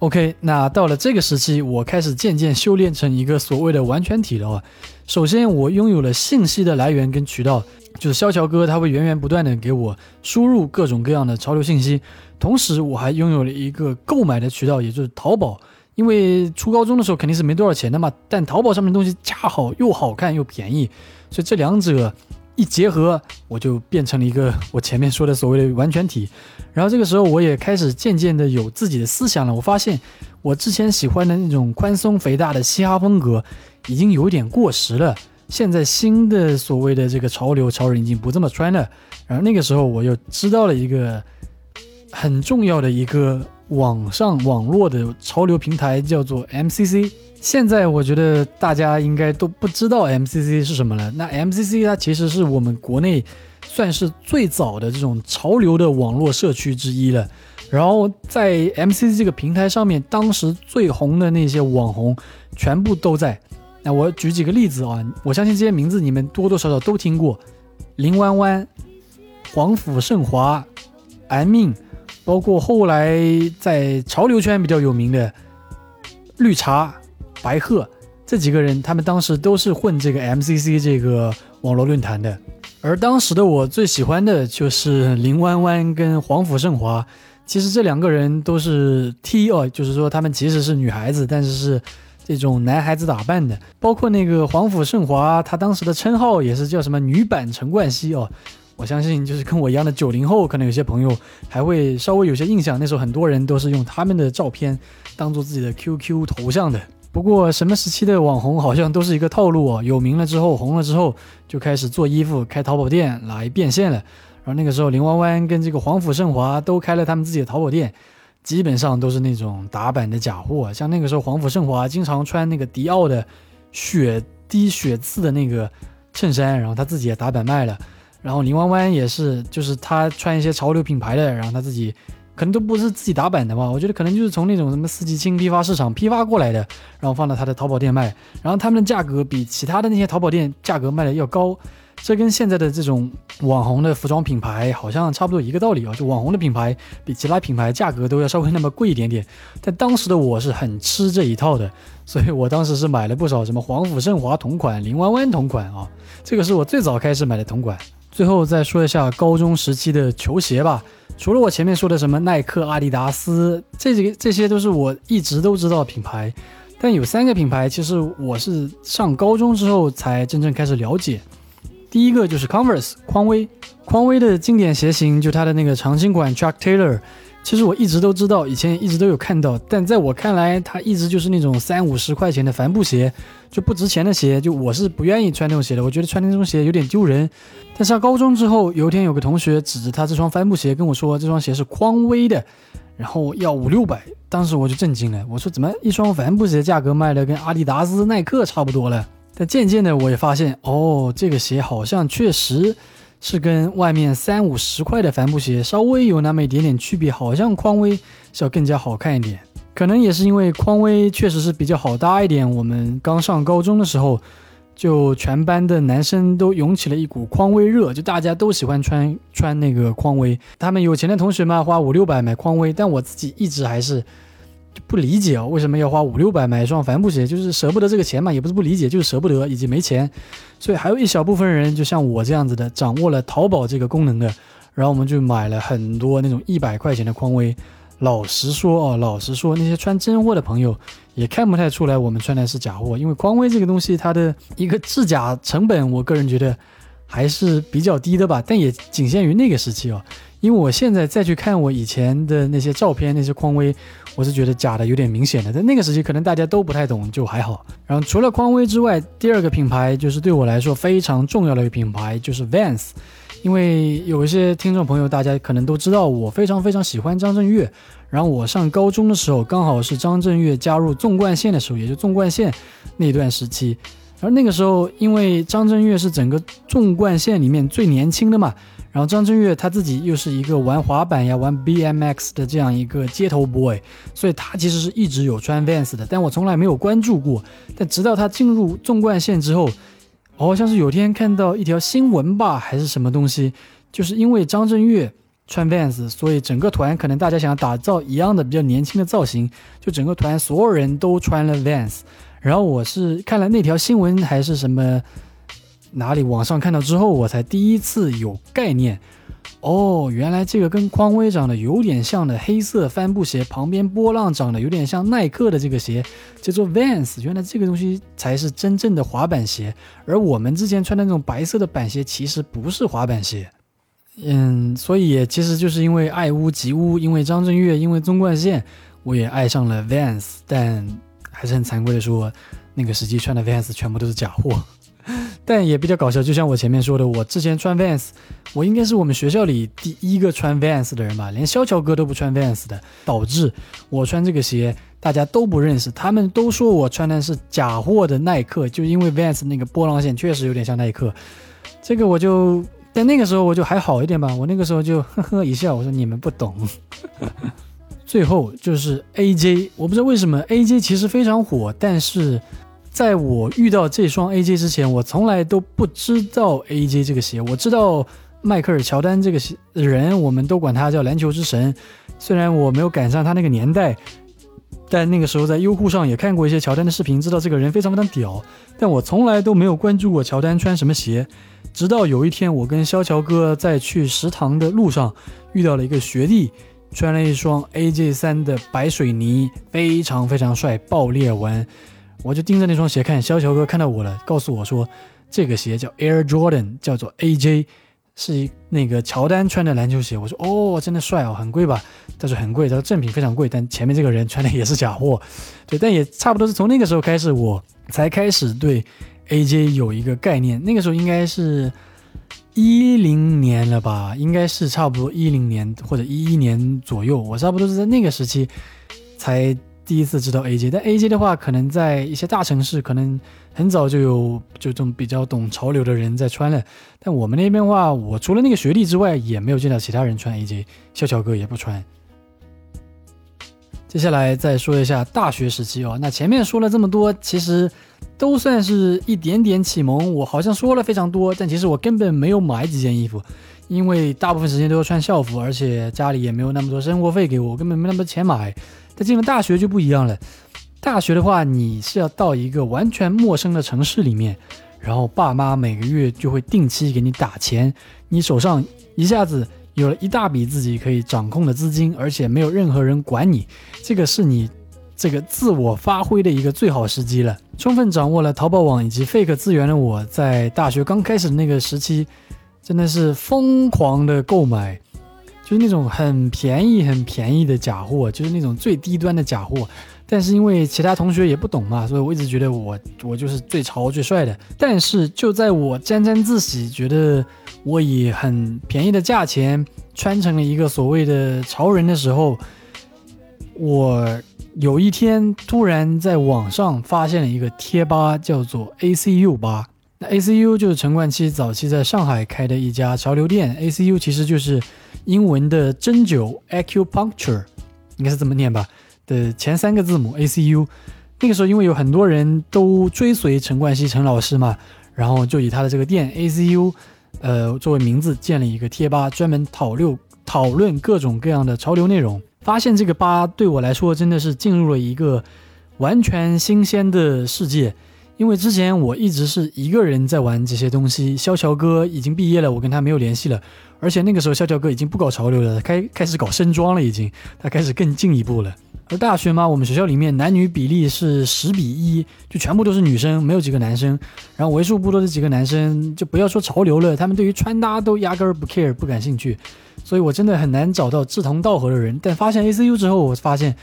OK，那到了这个时期，我开始渐渐修炼成一个所谓的完全体了啊。首先，我拥有了信息的来源跟渠道，就是萧乔哥，他会源源不断的给我输入各种各样的潮流信息。同时，我还拥有了一个购买的渠道，也就是淘宝。因为初高中的时候肯定是没多少钱的嘛，但淘宝上面东西恰好又好看又便宜，所以这两者一结合，我就变成了一个我前面说的所谓的完全体。然后这个时候，我也开始渐渐的有自己的思想了。我发现，我之前喜欢的那种宽松肥大的嘻哈风格。已经有点过时了。现在新的所谓的这个潮流潮人已经不这么穿了。然后那个时候我又知道了一个很重要的一个网上网络的潮流平台，叫做 MCC。现在我觉得大家应该都不知道 MCC 是什么了。那 MCC 它其实是我们国内算是最早的这种潮流的网络社区之一了。然后在 MCC 这个平台上面，当时最红的那些网红全部都在。那我举几个例子啊，我相信这些名字你们多多少少都听过，林弯弯、黄甫盛华、安命，包括后来在潮流圈比较有名的绿茶、白鹤这几个人，他们当时都是混这个 MCC 这个网络论坛的。而当时的我最喜欢的就是林弯弯跟黄甫盛华，其实这两个人都是 T 哦，就是说他们其实是女孩子，但是是。这种男孩子打扮的，包括那个黄甫盛华，他当时的称号也是叫什么女版陈冠希哦。我相信就是跟我一样的九零后，可能有些朋友还会稍微有些印象，那时候很多人都是用他们的照片当做自己的 QQ 头像的。不过什么时期的网红好像都是一个套路哦，有名了之后红了之后就开始做衣服、开淘宝店来变现了。然后那个时候林弯弯跟这个黄甫盛华都开了他们自己的淘宝店。基本上都是那种打版的假货，像那个时候黄甫盛华经常穿那个迪奥的血滴血字的那个衬衫，然后他自己也打版卖了。然后林弯弯也是，就是他穿一些潮流品牌的，然后他自己可能都不是自己打版的吧，我觉得可能就是从那种什么四季青批发市场批发过来的，然后放到他的淘宝店卖，然后他们的价格比其他的那些淘宝店价格卖的要高。这跟现在的这种网红的服装品牌好像差不多一个道理啊，就网红的品牌比其他品牌价格都要稍微那么贵一点点。但当时的我是很吃这一套的，所以我当时是买了不少什么黄甫盛华同款、林弯弯同款啊，这个是我最早开始买的同款。最后再说一下高中时期的球鞋吧，除了我前面说的什么耐克、阿迪达斯，这几个这些都是我一直都知道的品牌，但有三个品牌其实我是上高中之后才真正开始了解。第一个就是 Converse 匡威，匡威的经典鞋型就它的那个长青款 Chuck Taylor，其实我一直都知道，以前一直都有看到，但在我看来，它一直就是那种三五十块钱的帆布鞋，就不值钱的鞋，就我是不愿意穿那种鞋的，我觉得穿那种鞋有点丢人。但上高中之后，有一天有个同学指着他这双帆布鞋跟我说，这双鞋是匡威的，然后要五六百，当时我就震惊了，我说怎么一双帆布鞋价格卖的跟阿迪达斯、耐克差不多了？但渐渐的，我也发现，哦，这个鞋好像确实是跟外面三五十块的帆布鞋稍微有那么一点点区别，好像匡威是要更加好看一点。可能也是因为匡威确实是比较好搭一点。我们刚上高中的时候，就全班的男生都涌起了一股匡威热，就大家都喜欢穿穿那个匡威。他们有钱的同学嘛，花五六百买匡威，但我自己一直还是就不理解哦，为什么要花五六百买一双帆布鞋？就是舍不得这个钱嘛，也不是不理解，就是舍不得以及没钱。所以还有一小部分人，就像我这样子的，掌握了淘宝这个功能的，然后我们就买了很多那种一百块钱的匡威。老实说哦，老实说，那些穿真货的朋友也看不太出来我们穿的是假货，因为匡威这个东西它的一个制假成本，我个人觉得还是比较低的吧。但也仅限于那个时期哦，因为我现在再去看我以前的那些照片，那些匡威，我是觉得假的有点明显的。在那个时期，可能大家都不太懂，就还好。然后除了匡威之外，第二个品牌就是对我来说非常重要的一个品牌，就是 Vans。因为有一些听众朋友，大家可能都知道，我非常非常喜欢张震岳。然后我上高中的时候，刚好是张震岳加入纵贯线的时候，也就纵贯线那段时期。而那个时候，因为张震岳是整个纵贯线里面最年轻的嘛，然后张震岳他自己又是一个玩滑板呀、玩 BMX 的这样一个街头 boy，所以他其实是一直有穿 Vans 的，但我从来没有关注过。但直到他进入纵贯线之后，好像是有天看到一条新闻吧，还是什么东西，就是因为张震岳穿 Vans，所以整个团可能大家想要打造一样的比较年轻的造型，就整个团所有人都穿了 Vans。然后我是看了那条新闻还是什么哪里网上看到之后，我才第一次有概念。哦，原来这个跟匡威长得有点像的黑色帆布鞋，旁边波浪长得有点像耐克的这个鞋，叫做 Vans。原来这个东西才是真正的滑板鞋，而我们之前穿的那种白色的板鞋其实不是滑板鞋。嗯，所以其实就是因为爱屋及乌，因为张震岳，因为纵贯线，我也爱上了 Vans。但还是很惭愧的说，那个时期穿的 Vans 全部都是假货。但也比较搞笑，就像我前面说的，我之前穿 Vans，我应该是我们学校里第一个穿 Vans 的人吧，连肖乔哥都不穿 Vans 的，导致我穿这个鞋大家都不认识，他们都说我穿的是假货的耐克，就因为 Vans 那个波浪线确实有点像耐克，这个我就在那个时候我就还好一点吧，我那个时候就呵呵一笑，我说你们不懂。最后就是 AJ，我不知道为什么 AJ 其实非常火，但是。在我遇到这双 AJ 之前，我从来都不知道 AJ 这个鞋。我知道迈克尔乔丹这个人，我们都管他叫篮球之神。虽然我没有赶上他那个年代，但那个时候在优酷上也看过一些乔丹的视频，知道这个人非常非常屌。但我从来都没有关注过乔丹穿什么鞋。直到有一天，我跟肖乔哥在去食堂的路上遇到了一个学弟，穿了一双 AJ 三的白水泥，非常非常帅，爆裂纹。我就盯着那双鞋看，肖乔哥看到我了，告诉我说，这个鞋叫 Air Jordan，叫做 AJ，是那个乔丹穿的篮球鞋。我说哦，真的帅哦，很贵吧？他说很贵，他说正品非常贵，但前面这个人穿的也是假货。对，但也差不多是从那个时候开始，我才开始对 AJ 有一个概念。那个时候应该是一零年了吧？应该是差不多一零年或者一一年左右，我差不多是在那个时期才。第一次知道 AJ，但 AJ 的话，可能在一些大城市，可能很早就有就这种比较懂潮流的人在穿了。但我们那边的话，我除了那个学弟之外，也没有见到其他人穿 AJ，笑笑哥也不穿。接下来再说一下大学时期哦，那前面说了这么多，其实都算是一点点启蒙。我好像说了非常多，但其实我根本没有买几件衣服，因为大部分时间都要穿校服，而且家里也没有那么多生活费给我，根本没那么多钱买。但进了大学就不一样了。大学的话，你是要到一个完全陌生的城市里面，然后爸妈每个月就会定期给你打钱，你手上一下子有了一大笔自己可以掌控的资金，而且没有任何人管你，这个是你这个自我发挥的一个最好时机了。充分掌握了淘宝网以及 fake 资源的我，在大学刚开始的那个时期，真的是疯狂的购买。就是那种很便宜、很便宜的假货，就是那种最低端的假货。但是因为其他同学也不懂嘛，所以我一直觉得我我就是最潮、最帅的。但是就在我沾沾自喜，觉得我以很便宜的价钱穿成了一个所谓的潮人的时候，我有一天突然在网上发现了一个贴吧，叫做 ACU 吧。那 ACU 就是陈冠希早期在上海开的一家潮流店。ACU 其实就是。英文的针灸 acupuncture 应该是这么念吧？的前三个字母 A C U，那个时候因为有很多人都追随陈冠希陈老师嘛，然后就以他的这个店 ACU，呃作为名字建了一个贴吧，专门讨论讨论各种各样的潮流内容。发现这个吧对我来说真的是进入了一个完全新鲜的世界，因为之前我一直是一个人在玩这些东西。萧乔哥已经毕业了，我跟他没有联系了，而且那个时候萧乔哥已经不搞潮流了，开开始搞身装了，已经他开始更进一步了。而大学嘛，我们学校里面男女比例是十比一，就全部都是女生，没有几个男生。然后为数不多的几个男生，就不要说潮流了，他们对于穿搭都压根儿不 care，不感兴趣。所以我真的很难找到志同道合的人。但发现 ACU 之后，我发现，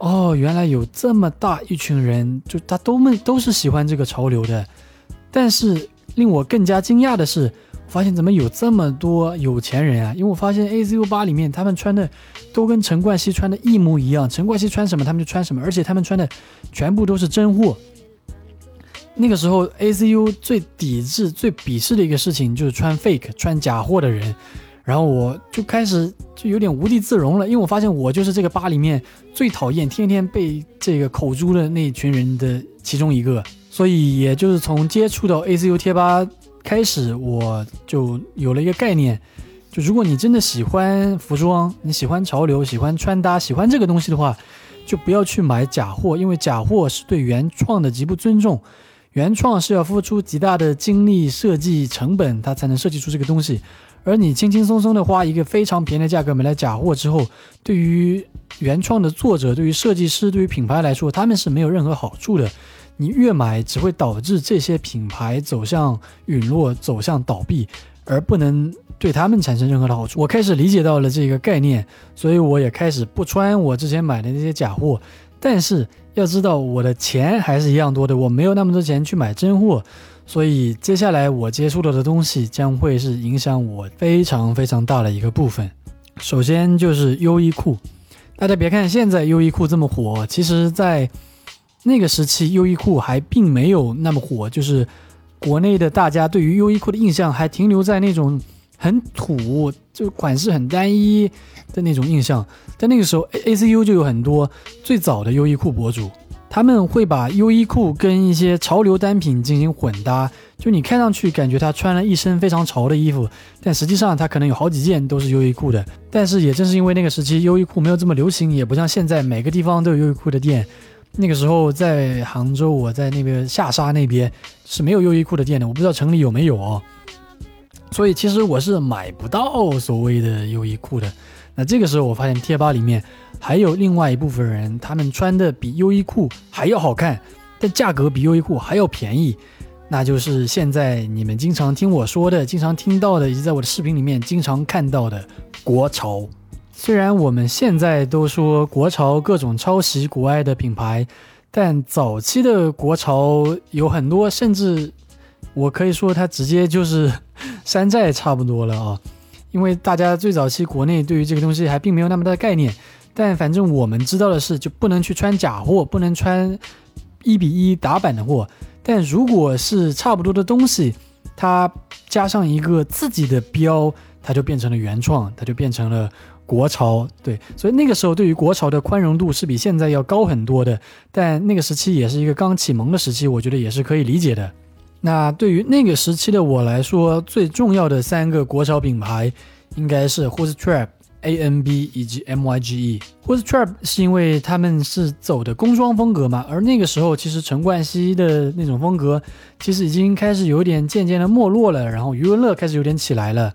哦，原来有这么大一群人，就他都们都是喜欢这个潮流的。但是令我更加惊讶的是，发现怎么有这么多有钱人啊？因为我发现 ACU 八里面他们穿的都跟陈冠希穿的一模一样，陈冠希穿什么他们就穿什么，而且他们穿的全部都是真货。那个时候 ACU 最抵制、最鄙视的一个事情就是穿 fake、穿假货的人。然后我就开始就有点无地自容了，因为我发现我就是这个吧里面最讨厌、天天被这个口诛的那群人的其中一个。所以也就是从接触到 ACU 贴吧开始，我就有了一个概念：就如果你真的喜欢服装，你喜欢潮流、喜欢穿搭、喜欢这个东西的话，就不要去买假货，因为假货是对原创的极不尊重。原创是要付出极大的精力、设计成本，它才能设计出这个东西。而你轻轻松松的花一个非常便宜的价格买来假货之后，对于原创的作者、对于设计师、对于品牌来说，他们是没有任何好处的。你越买，只会导致这些品牌走向陨落、走向倒闭，而不能对他们产生任何的好处。我开始理解到了这个概念，所以我也开始不穿我之前买的那些假货。但是要知道，我的钱还是一样多的，我没有那么多钱去买真货。所以接下来我接触到的东西将会是影响我非常非常大的一个部分。首先就是优衣库，大家别看现在优衣库这么火，其实在那个时期优衣库还并没有那么火，就是国内的大家对于优衣库的印象还停留在那种很土，就款式很单一的那种印象。在那个时候，A C U 就有很多最早的优衣库博主。他们会把优衣库跟一些潮流单品进行混搭，就你看上去感觉他穿了一身非常潮的衣服，但实际上他可能有好几件都是优衣库的。但是也正是因为那个时期优衣库没有这么流行，也不像现在每个地方都有优衣库的店。那个时候在杭州，我在那个下沙那边是没有优衣库的店的，我不知道城里有没有哦。所以其实我是买不到所谓的优衣库的。那这个时候我发现贴吧里面。还有另外一部分人，他们穿的比优衣库还要好看，但价格比优衣库还要便宜，那就是现在你们经常听我说的、经常听到的，以及在我的视频里面经常看到的国潮。虽然我们现在都说国潮各种抄袭国外的品牌，但早期的国潮有很多，甚至我可以说它直接就是山寨差不多了啊！因为大家最早期国内对于这个东西还并没有那么大的概念。但反正我们知道的是，就不能去穿假货，不能穿一比一打版的货。但如果是差不多的东西，它加上一个自己的标，它就变成了原创，它就变成了国潮。对，所以那个时候对于国潮的宽容度是比现在要高很多的。但那个时期也是一个刚启蒙的时期，我觉得也是可以理解的。那对于那个时期的我来说，最重要的三个国潮品牌应该是 Who's Trap。A N B 以及 M Y G E，或者 Trap 是因为他们是走的工装风格嘛，而那个时候其实陈冠希的那种风格其实已经开始有点渐渐的没落了，然后余文乐开始有点起来了，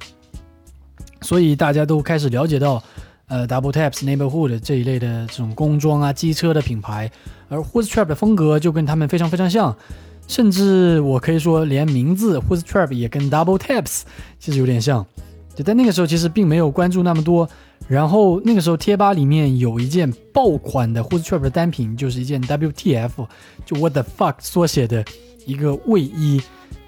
所以大家都开始了解到，呃，Double Taps Neighborhood 这一类的这种工装啊、机车的品牌，而 Who's Trap 的风格就跟他们非常非常像，甚至我可以说连名字 Who's Trap 也跟 Double Taps 其实有点像。就在那个时候，其实并没有关注那么多。然后那个时候，贴吧里面有一件爆款的 Who's Trap 的单品，就是一件 WTF，就 What the fuck 缩写的一个卫衣。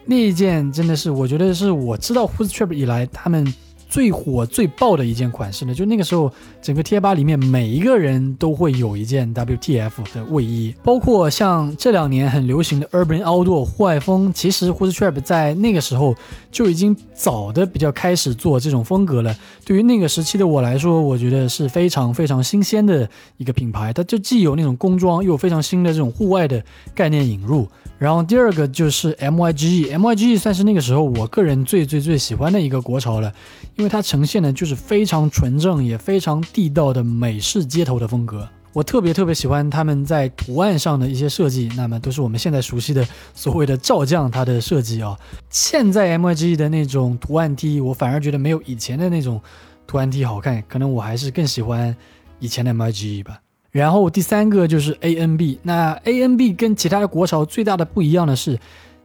那一件真的是，我觉得是我知道 Who's Trap 以来他们最火最爆的一件款式呢？就那个时候，整个贴吧里面每一个人都会有一件 WTF 的卫衣，包括像这两年很流行的 Urban Outdoor 户外风，其实 Who's Trap 在那个时候就已经早的比较开始做这种风格了。对于那个时期的我来说，我觉得是非常非常新鲜的一个品牌，它就既有那种工装，又有非常新的这种户外的概念引入。然后第二个就是 M Y G E，M Y G E 算是那个时候我个人最最最喜欢的一个国潮了，因为它呈现的就是非常纯正也非常地道的美式街头的风格。我特别特别喜欢他们在图案上的一些设计，那么都是我们现在熟悉的所谓的照将它的设计啊。现在 M Y G E 的那种图案 T，我反而觉得没有以前的那种图案 T 好看，可能我还是更喜欢以前的 M Y G E 吧。然后第三个就是 A N B，那 A N B 跟其他的国潮最大的不一样的是，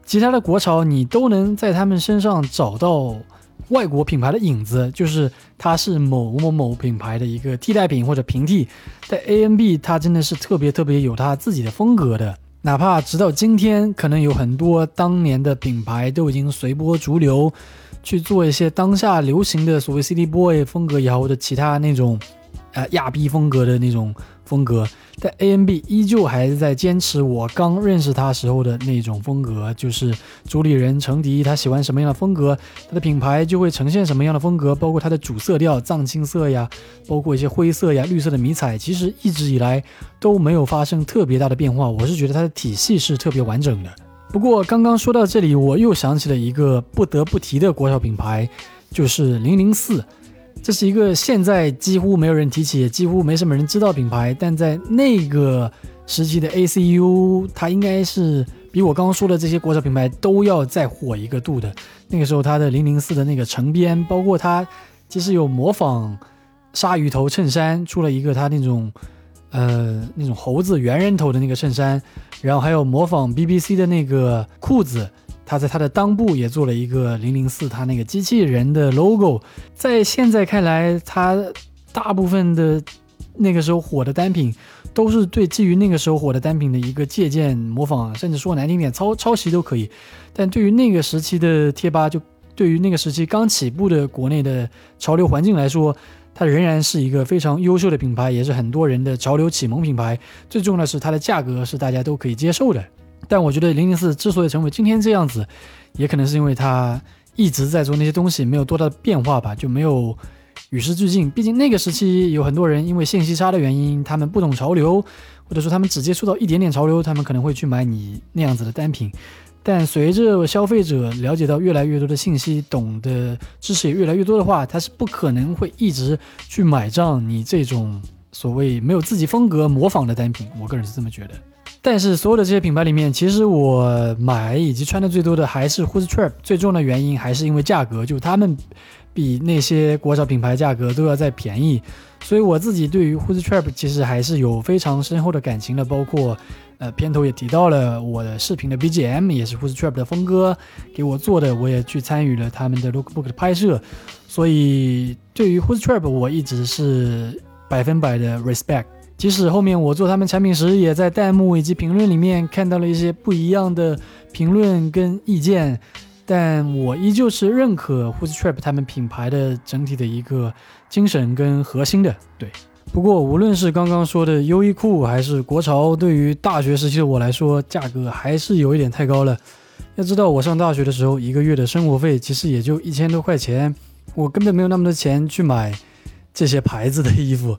其他的国潮你都能在他们身上找到外国品牌的影子，就是它是某某某品牌的一个替代品或者平替。但 A N B 它真的是特别特别有它自己的风格的，哪怕直到今天，可能有很多当年的品牌都已经随波逐流，去做一些当下流行的所谓 City Boy 风格也好，或者其他那种呃亚逼风格的那种。风格，但 A M B 依旧还是在坚持我刚认识他时候的那种风格，就是主理人程迪他喜欢什么样的风格，他的品牌就会呈现什么样的风格，包括它的主色调藏青色呀，包括一些灰色呀、绿色的迷彩，其实一直以来都没有发生特别大的变化。我是觉得它的体系是特别完整的。不过刚刚说到这里，我又想起了一个不得不提的国潮品牌，就是零零四。这是一个现在几乎没有人提起，也几乎没什么人知道品牌，但在那个时期的 ACU，它应该是比我刚刚说的这些国潮品牌都要再火一个度的。那个时候，它的零零四的那个成边，包括它其实有模仿鲨鱼头衬衫，出了一个它那种呃那种猴子猿人头的那个衬衫，然后还有模仿 BBC 的那个裤子。他在他的裆部也做了一个零零四，他那个机器人的 logo，在现在看来，他大部分的那个时候火的单品，都是对基于那个时候火的单品的一个借鉴、模仿，甚至说难听点，抄抄袭都可以。但对于那个时期的贴吧，就对于那个时期刚起步的国内的潮流环境来说，它仍然是一个非常优秀的品牌，也是很多人的潮流启蒙品牌。最重要的是，它的价格是大家都可以接受的。但我觉得零零四之所以成为今天这样子，也可能是因为它一直在做那些东西，没有多大的变化吧，就没有与时俱进。毕竟那个时期有很多人因为信息差的原因，他们不懂潮流，或者说他们只接触到一点点潮流，他们可能会去买你那样子的单品。但随着消费者了解到越来越多的信息，懂得知识也越来越多的话，他是不可能会一直去买账你这种所谓没有自己风格模仿的单品。我个人是这么觉得。但是所有的这些品牌里面，其实我买以及穿的最多的还是 Who's Trap。最重要的原因还是因为价格，就他们比那些国潮品牌价格都要再便宜。所以我自己对于 Who's Trap 其实还是有非常深厚的感情的。包括呃片头也提到了我的视频的 BGM 也是 Who's Trap 的峰哥给我做的，我也去参与了他们的 Lookbook 的拍摄。所以对于 Who's Trap 我一直是百分百的 respect。即使后面我做他们产品时，也在弹幕以及评论里面看到了一些不一样的评论跟意见，但我依旧是认可 Who's Trap 他们品牌的整体的一个精神跟核心的。对，不过无论是刚刚说的优衣库还是国潮，对于大学时期的我来说，价格还是有一点太高了。要知道，我上大学的时候，一个月的生活费其实也就一千多块钱，我根本没有那么多钱去买这些牌子的衣服。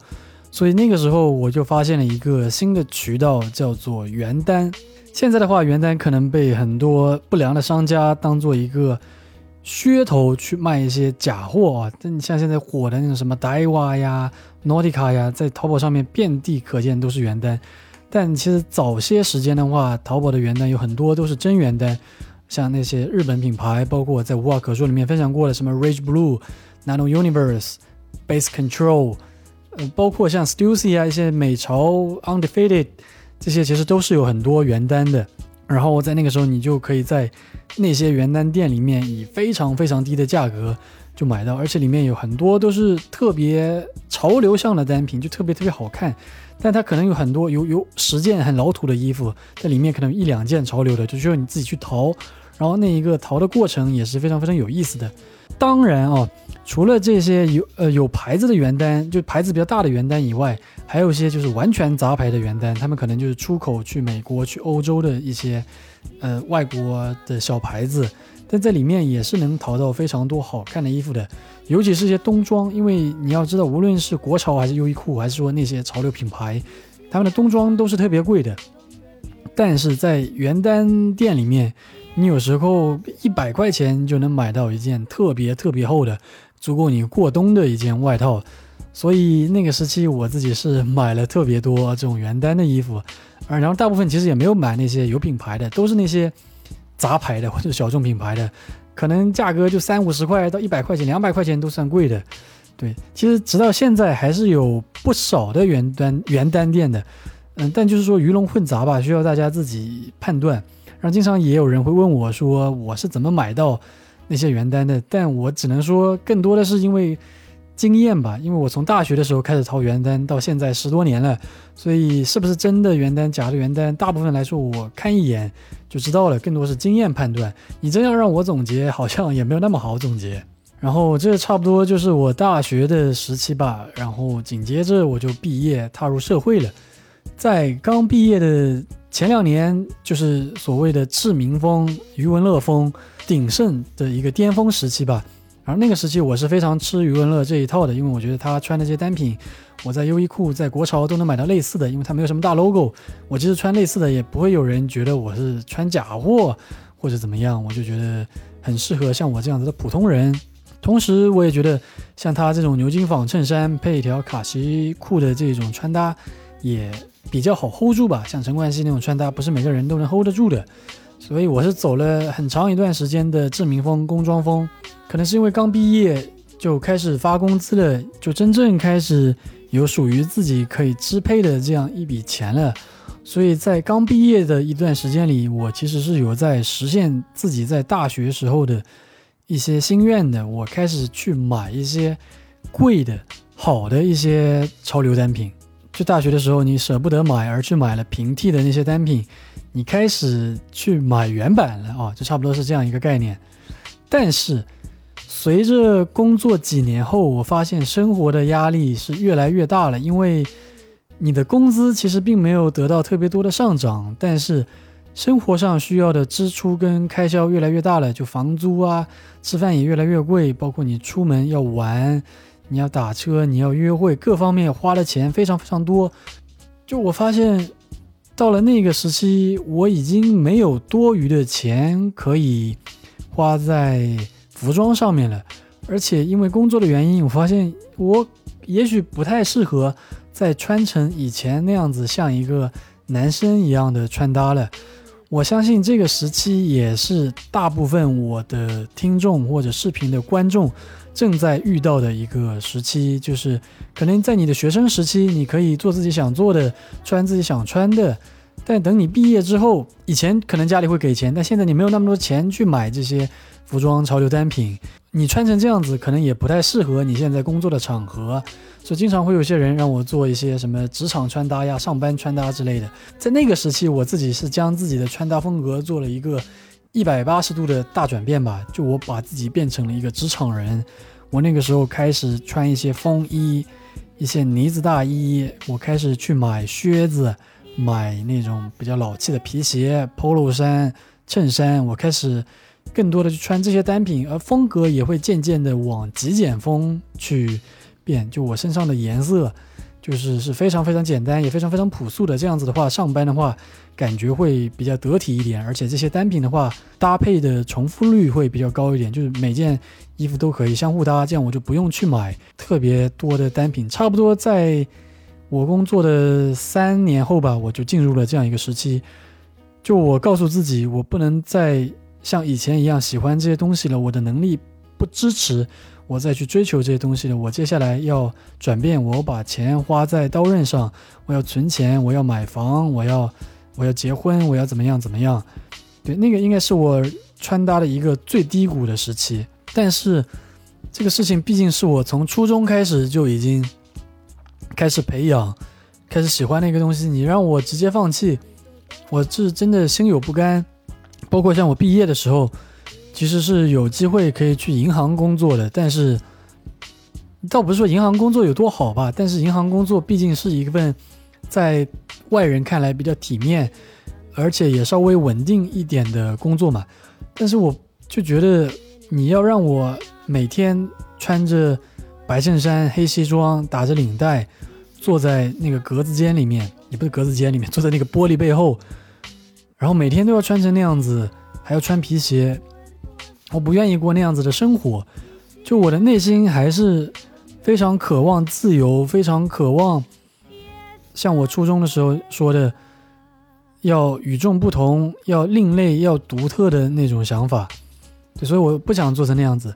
所以那个时候我就发现了一个新的渠道，叫做原单。现在的话，原单可能被很多不良的商家当做一个噱头去卖一些假货啊。但你像现在火的那种什么 Daiwa 呀、Nautica 呀，在淘宝上面遍地可见都是原单。但其实早些时间的话，淘宝的原单有很多都是真原单，像那些日本品牌，包括我在无话可说里面分享过的什么 Rage Blue、Nano Universe、Base Control。呃，包括像 Stussy 啊，一些美潮 Undefeated 这些，其实都是有很多原单的。然后在那个时候，你就可以在那些原单店里面以非常非常低的价格就买到，而且里面有很多都是特别潮流向的单品，就特别特别好看。但它可能有很多有有十件很老土的衣服，在里面可能有一两件潮流的，就需要你自己去淘。然后那一个淘的过程也是非常非常有意思的。当然啊。除了这些有呃有牌子的原单，就牌子比较大的原单以外，还有一些就是完全杂牌的原单，他们可能就是出口去美国、去欧洲的一些呃外国的小牌子，但在里面也是能淘到非常多好看的衣服的，尤其是一些冬装，因为你要知道，无论是国潮还是优衣库，还是说那些潮流品牌，他们的冬装都是特别贵的，但是在原单店里面，你有时候一百块钱就能买到一件特别特别厚的。足够你过冬的一件外套，所以那个时期我自己是买了特别多这种原单的衣服，啊，然后大部分其实也没有买那些有品牌的，都是那些杂牌的或者小众品牌的，可能价格就三五十块到一百块钱、两百块钱都算贵的。对，其实直到现在还是有不少的原单原单店的，嗯，但就是说鱼龙混杂吧，需要大家自己判断。然后经常也有人会问我说，我是怎么买到？那些原单的，但我只能说，更多的是因为经验吧。因为我从大学的时候开始淘原单，到现在十多年了，所以是不是真的原单、假的原单，大部分来说我看一眼就知道了，更多是经验判断。你真要让我总结，好像也没有那么好总结。然后这差不多就是我大学的时期吧。然后紧接着我就毕业，踏入社会了。在刚毕业的前两年，就是所谓的志明风、余文乐风。鼎盛的一个巅峰时期吧，而那个时期我是非常吃余文乐这一套的，因为我觉得他穿那些单品，我在优衣库、在国潮都能买到类似的，因为他没有什么大 logo，我即使穿类似的，也不会有人觉得我是穿假货或者怎么样，我就觉得很适合像我这样子的普通人。同时，我也觉得像他这种牛津纺衬衫配一条卡其裤的这种穿搭，也比较好 hold 住吧。像陈冠希那种穿搭，不是每个人都能 hold 得住的。所以我是走了很长一段时间的志明风工装风，可能是因为刚毕业就开始发工资了，就真正开始有属于自己可以支配的这样一笔钱了。所以在刚毕业的一段时间里，我其实是有在实现自己在大学时候的一些心愿的。我开始去买一些贵的、好的一些潮流单品。就大学的时候，你舍不得买而去买了平替的那些单品。你开始去买原版了啊，就差不多是这样一个概念。但是随着工作几年后，我发现生活的压力是越来越大了，因为你的工资其实并没有得到特别多的上涨，但是生活上需要的支出跟开销越来越大了，就房租啊，吃饭也越来越贵，包括你出门要玩，你要打车，你要约会，各方面花的钱非常非常多。就我发现。到了那个时期，我已经没有多余的钱可以花在服装上面了，而且因为工作的原因，我发现我也许不太适合再穿成以前那样子像一个男生一样的穿搭了。我相信这个时期也是大部分我的听众或者视频的观众正在遇到的一个时期，就是可能在你的学生时期，你可以做自己想做的，穿自己想穿的。但等你毕业之后，以前可能家里会给钱，但现在你没有那么多钱去买这些服装潮流单品，你穿成这样子可能也不太适合你现在工作的场合，所以经常会有些人让我做一些什么职场穿搭呀、上班穿搭之类的。在那个时期，我自己是将自己的穿搭风格做了一个一百八十度的大转变吧，就我把自己变成了一个职场人。我那个时候开始穿一些风衣、一些呢子大衣，我开始去买靴子。买那种比较老气的皮鞋、polo 衫、衬衫，我开始更多的去穿这些单品，而风格也会渐渐的往极简风去变。就我身上的颜色，就是是非常非常简单，也非常非常朴素的。这样子的话，上班的话感觉会比较得体一点，而且这些单品的话，搭配的重复率会比较高一点，就是每件衣服都可以相互搭，这样我就不用去买特别多的单品，差不多在。我工作的三年后吧，我就进入了这样一个时期。就我告诉自己，我不能再像以前一样喜欢这些东西了。我的能力不支持我再去追求这些东西了。我接下来要转变，我把钱花在刀刃上，我要存钱，我要买房，我要我要结婚，我要怎么样怎么样？对，那个应该是我穿搭的一个最低谷的时期。但是这个事情毕竟是我从初中开始就已经。开始培养，开始喜欢那个东西，你让我直接放弃，我是真的心有不甘。包括像我毕业的时候，其实是有机会可以去银行工作的，但是倒不是说银行工作有多好吧，但是银行工作毕竟是一份在外人看来比较体面，而且也稍微稳定一点的工作嘛。但是我就觉得你要让我每天穿着白衬衫、黑西装，打着领带，坐在那个格子间里面，也不是格子间里面，坐在那个玻璃背后，然后每天都要穿成那样子，还要穿皮鞋，我不愿意过那样子的生活。就我的内心还是。非常渴望自由，非常渴望像我初中的时候说的，要与众不同，要另类，要独特的那种想法。对，所以我不想做成那样子。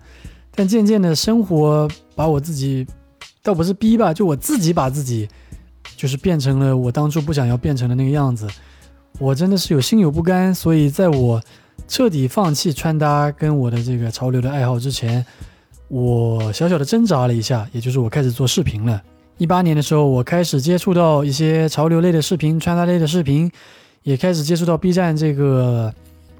但渐渐的生活把我自己，倒不是逼吧，就我自己把自己，就是变成了我当初不想要变成的那个样子。我真的是有心有不甘，所以在我彻底放弃穿搭跟我的这个潮流的爱好之前。我小小的挣扎了一下，也就是我开始做视频了。一八年的时候，我开始接触到一些潮流类的视频、穿搭类的视频，也开始接触到 B 站这个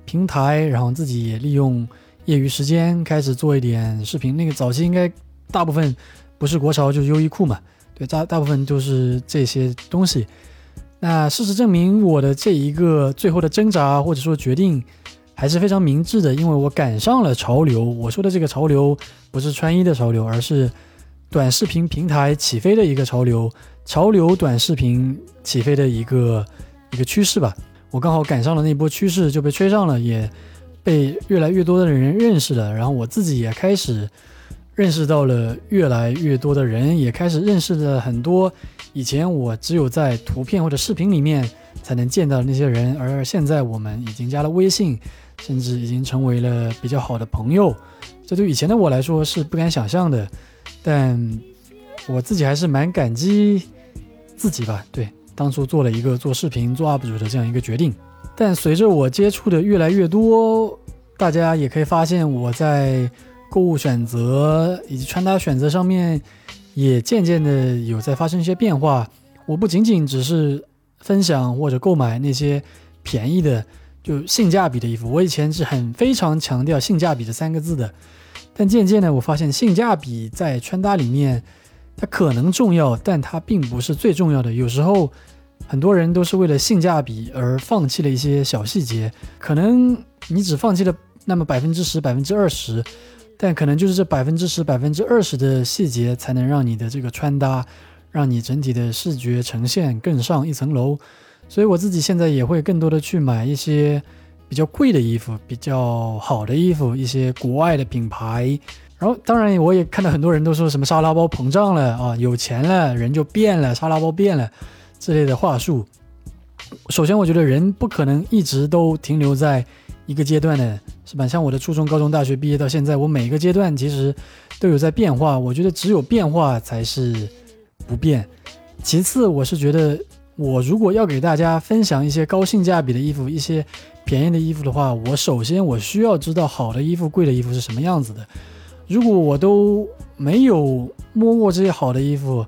平台，然后自己也利用业余时间开始做一点视频。那个早期应该大部分不是国潮就是优衣库嘛，对，大大部分都是这些东西。那事实证明，我的这一个最后的挣扎或者说决定。还是非常明智的，因为我赶上了潮流。我说的这个潮流不是穿衣的潮流，而是短视频平台起飞的一个潮流，潮流短视频起飞的一个一个趋势吧。我刚好赶上了那波趋势，就被吹上了，也被越来越多的人认识了。然后我自己也开始认识到了越来越多的人，也开始认识了很多以前我只有在图片或者视频里面才能见到的那些人，而现在我们已经加了微信。甚至已经成为了比较好的朋友，这对以前的我来说是不敢想象的，但我自己还是蛮感激自己吧。对，当初做了一个做视频、做 UP 主的这样一个决定。但随着我接触的越来越多，大家也可以发现我在购物选择以及穿搭选择上面也渐渐的有在发生一些变化。我不仅仅只是分享或者购买那些便宜的。就性价比的衣服，我以前是很非常强调性价比这三个字的，但渐渐的我发现性价比在穿搭里面，它可能重要，但它并不是最重要的。有时候很多人都是为了性价比而放弃了一些小细节，可能你只放弃了那么百分之十、百分之二十，但可能就是这百分之十、百分之二十的细节，才能让你的这个穿搭，让你整体的视觉呈现更上一层楼。所以我自己现在也会更多的去买一些比较贵的衣服，比较好的衣服，一些国外的品牌。然后当然我也看到很多人都说什么沙拉包膨胀了啊，有钱了人就变了，沙拉包变了之类的话术。首先我觉得人不可能一直都停留在一个阶段的，是吧？像我的初中、高中、大学毕业到现在，我每一个阶段其实都有在变化。我觉得只有变化才是不变。其次，我是觉得。我如果要给大家分享一些高性价比的衣服，一些便宜的衣服的话，我首先我需要知道好的衣服、贵的衣服是什么样子的。如果我都没有摸过这些好的衣服，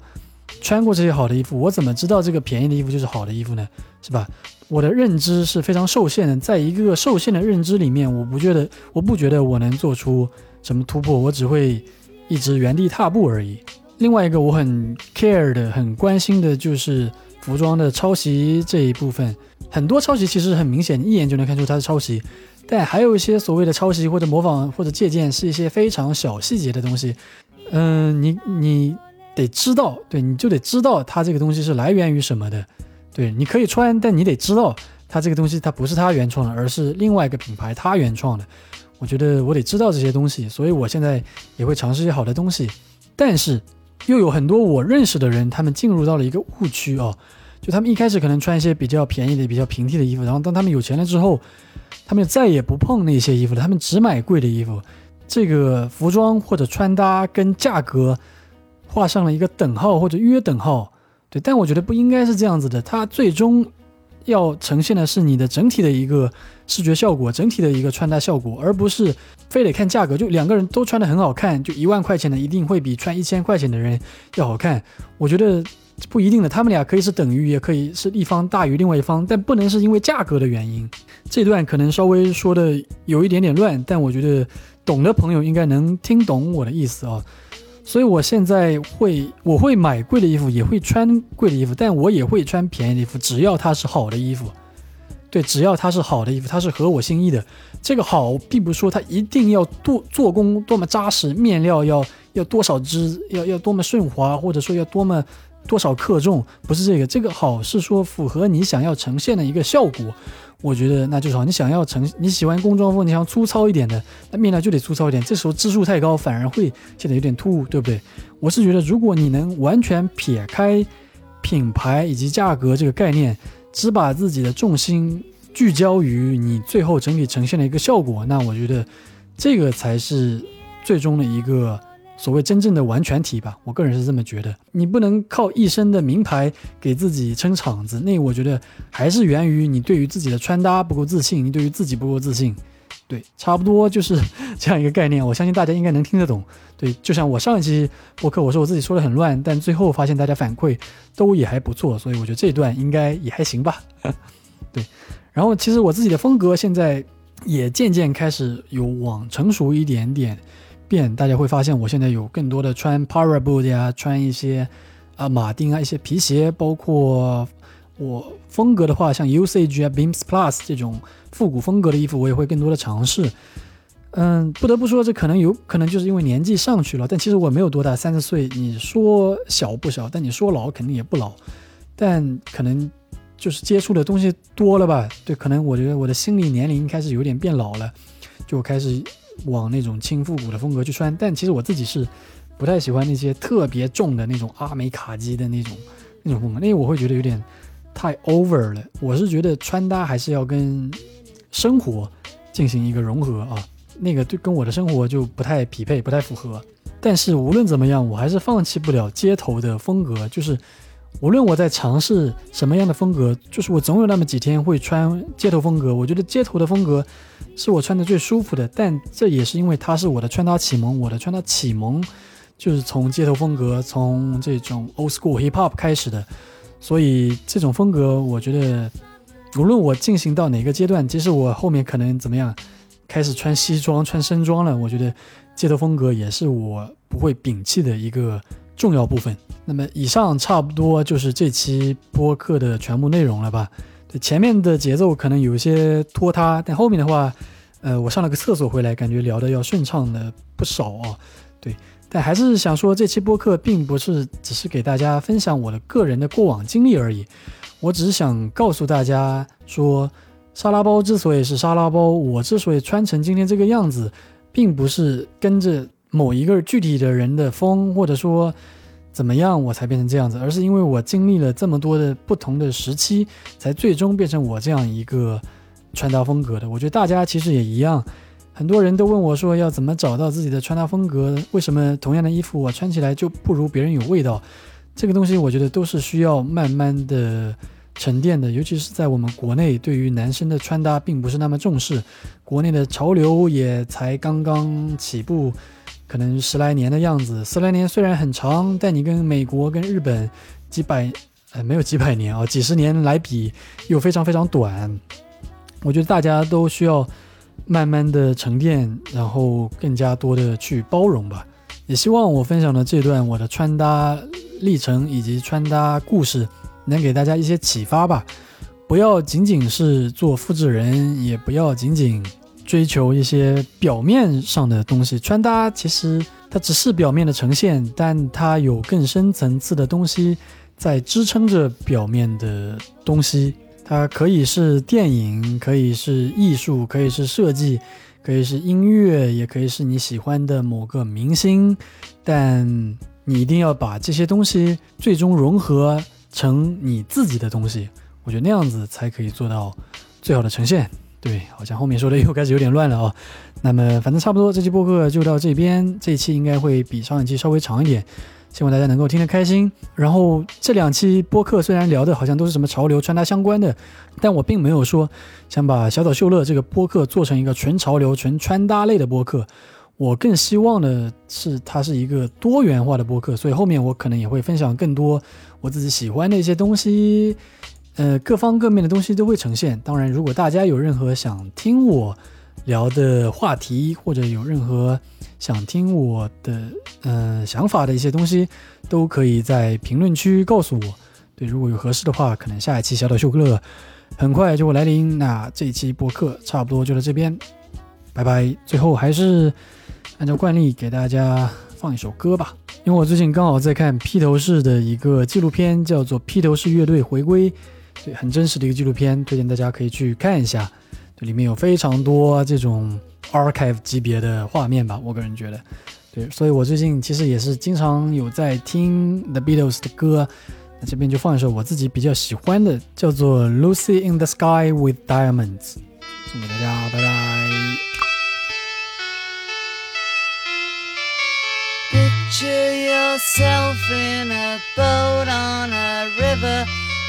穿过这些好的衣服，我怎么知道这个便宜的衣服就是好的衣服呢？是吧？我的认知是非常受限的，在一个受限的认知里面，我不觉得，我不觉得我能做出什么突破，我只会一直原地踏步而已。另外一个我很 care 的、很关心的就是。服装的抄袭这一部分，很多抄袭其实很明显，一眼就能看出它是抄袭。但还有一些所谓的抄袭或者模仿或者借鉴，是一些非常小细节的东西。嗯，你你得知道，对，你就得知道它这个东西是来源于什么的。对，你可以穿，但你得知道它这个东西它不是它原创的，而是另外一个品牌它原创的。我觉得我得知道这些东西，所以我现在也会尝试一些好的东西。但是又有很多我认识的人，他们进入到了一个误区哦。就他们一开始可能穿一些比较便宜的、比较平替的衣服，然后当他们有钱了之后，他们再也不碰那些衣服了，他们只买贵的衣服。这个服装或者穿搭跟价格画上了一个等号或者约等号，对。但我觉得不应该是这样子的，它最终要呈现的是你的整体的一个视觉效果，整体的一个穿搭效果，而不是非得看价格。就两个人都穿的很好看，就一万块钱的一定会比穿一千块钱的人要好看。我觉得。不一定的，他们俩可以是等于，也可以是一方大于另外一方，但不能是因为价格的原因。这段可能稍微说的有一点点乱，但我觉得懂的朋友应该能听懂我的意思啊。所以我现在会我会买贵的衣服，也会穿贵的衣服，但我也会穿便宜的衣服，只要它是好的衣服。对，只要它是好的衣服，它是合我心意的。这个好，并不是说它一定要多做工多么扎实，面料要要多少支，要要多么顺滑，或者说要多么多少克重，不是这个。这个好是说符合你想要呈现的一个效果。我觉得那就是好。你想要呈你喜欢工装风，你想粗糙一点的，那面料就得粗糙一点。这时候支数太高，反而会显得有点突兀，对不对？我是觉得，如果你能完全撇开品牌以及价格这个概念。只把自己的重心聚焦于你最后整体呈现的一个效果，那我觉得这个才是最终的一个所谓真正的完全体吧。我个人是这么觉得。你不能靠一身的名牌给自己撑场子，那我觉得还是源于你对于自己的穿搭不够自信，你对于自己不够自信。对，差不多就是这样一个概念。我相信大家应该能听得懂。对，就像我上一期播客，我说我自己说的很乱，但最后发现大家反馈都也还不错，所以我觉得这段应该也还行吧。对，然后其实我自己的风格现在也渐渐开始有往成熟一点点变。大家会发现我现在有更多的穿 Paraboot 呀，穿一些啊马丁啊一些皮鞋，包括我风格的话，像 Usage 啊 Beams Plus 这种。复古风格的衣服，我也会更多的尝试。嗯，不得不说，这可能有可能就是因为年纪上去了。但其实我没有多大，三十岁。你说小不小，但你说老肯定也不老。但可能就是接触的东西多了吧？对，可能我觉得我的心理年龄开始有点变老了，就开始往那种轻复古的风格去穿。但其实我自己是不太喜欢那些特别重的那种阿美卡基的那种那种风格，因为我会觉得有点太 over 了。我是觉得穿搭还是要跟生活进行一个融合啊，那个对跟我的生活就不太匹配，不太符合。但是无论怎么样，我还是放弃不了街头的风格。就是无论我在尝试什么样的风格，就是我总有那么几天会穿街头风格。我觉得街头的风格是我穿的最舒服的，但这也是因为它是我的穿搭启蒙。我的穿搭启蒙就是从街头风格，从这种 old school hip hop 开始的，所以这种风格我觉得。无论我进行到哪个阶段，即使我后面可能怎么样，开始穿西装、穿身装了，我觉得街头风格也是我不会摒弃的一个重要部分。那么以上差不多就是这期播客的全部内容了吧？对，前面的节奏可能有一些拖沓，但后面的话，呃，我上了个厕所回来，感觉聊的要顺畅的不少啊。对，但还是想说，这期播客并不是只是给大家分享我的个人的过往经历而已。我只是想告诉大家说，沙拉包之所以是沙拉包，我之所以穿成今天这个样子，并不是跟着某一个具体的人的风，或者说怎么样我才变成这样子，而是因为我经历了这么多的不同的时期，才最终变成我这样一个穿搭风格的。我觉得大家其实也一样，很多人都问我说要怎么找到自己的穿搭风格，为什么同样的衣服我穿起来就不如别人有味道？这个东西我觉得都是需要慢慢的沉淀的，尤其是在我们国内，对于男生的穿搭并不是那么重视，国内的潮流也才刚刚起步，可能十来年的样子。十来年虽然很长，但你跟美国、跟日本几百，呃，没有几百年啊，几十年来比又非常非常短。我觉得大家都需要慢慢的沉淀，然后更加多的去包容吧。也希望我分享的这段我的穿搭。历程以及穿搭故事，能给大家一些启发吧。不要仅仅是做复制人，也不要仅仅追求一些表面上的东西。穿搭其实它只是表面的呈现，但它有更深层次的东西在支撑着表面的东西。它可以是电影，可以是艺术，可以是设计，可以是音乐，也可以是你喜欢的某个明星，但。你一定要把这些东西最终融合成你自己的东西，我觉得那样子才可以做到最好的呈现。对，好像后面说的又开始有点乱了啊。那么反正差不多，这期播客就到这边。这一期应该会比上一期稍微长一点，希望大家能够听得开心。然后这两期播客虽然聊的好像都是什么潮流穿搭相关的，但我并没有说想把小岛秀乐这个播客做成一个纯潮流、纯穿搭类的播客。我更希望的是，它是一个多元化的播客，所以后面我可能也会分享更多我自己喜欢的一些东西，呃，各方各面的东西都会呈现。当然，如果大家有任何想听我聊的话题，或者有任何想听我的呃想法的一些东西，都可以在评论区告诉我。对，如果有合适的话，可能下一期小岛秀克勒很快就会来临。那这一期播客差不多就到这边，拜拜。最后还是按照惯例给大家放一首歌吧，因为我最近刚好在看披头士的一个纪录片，叫做《披头士乐队回归》，对，很真实的一个纪录片，推荐大家可以去看一下。对，里面有非常多这种 archive 级别的画面吧，我个人觉得。对，所以我最近其实也是经常有在听 The Beatles 的歌。那这边就放一首我自己比较喜欢的，叫做《Lucy in the Sky with Diamonds》，送给大家，拜拜。Picture yourself in a boat on a river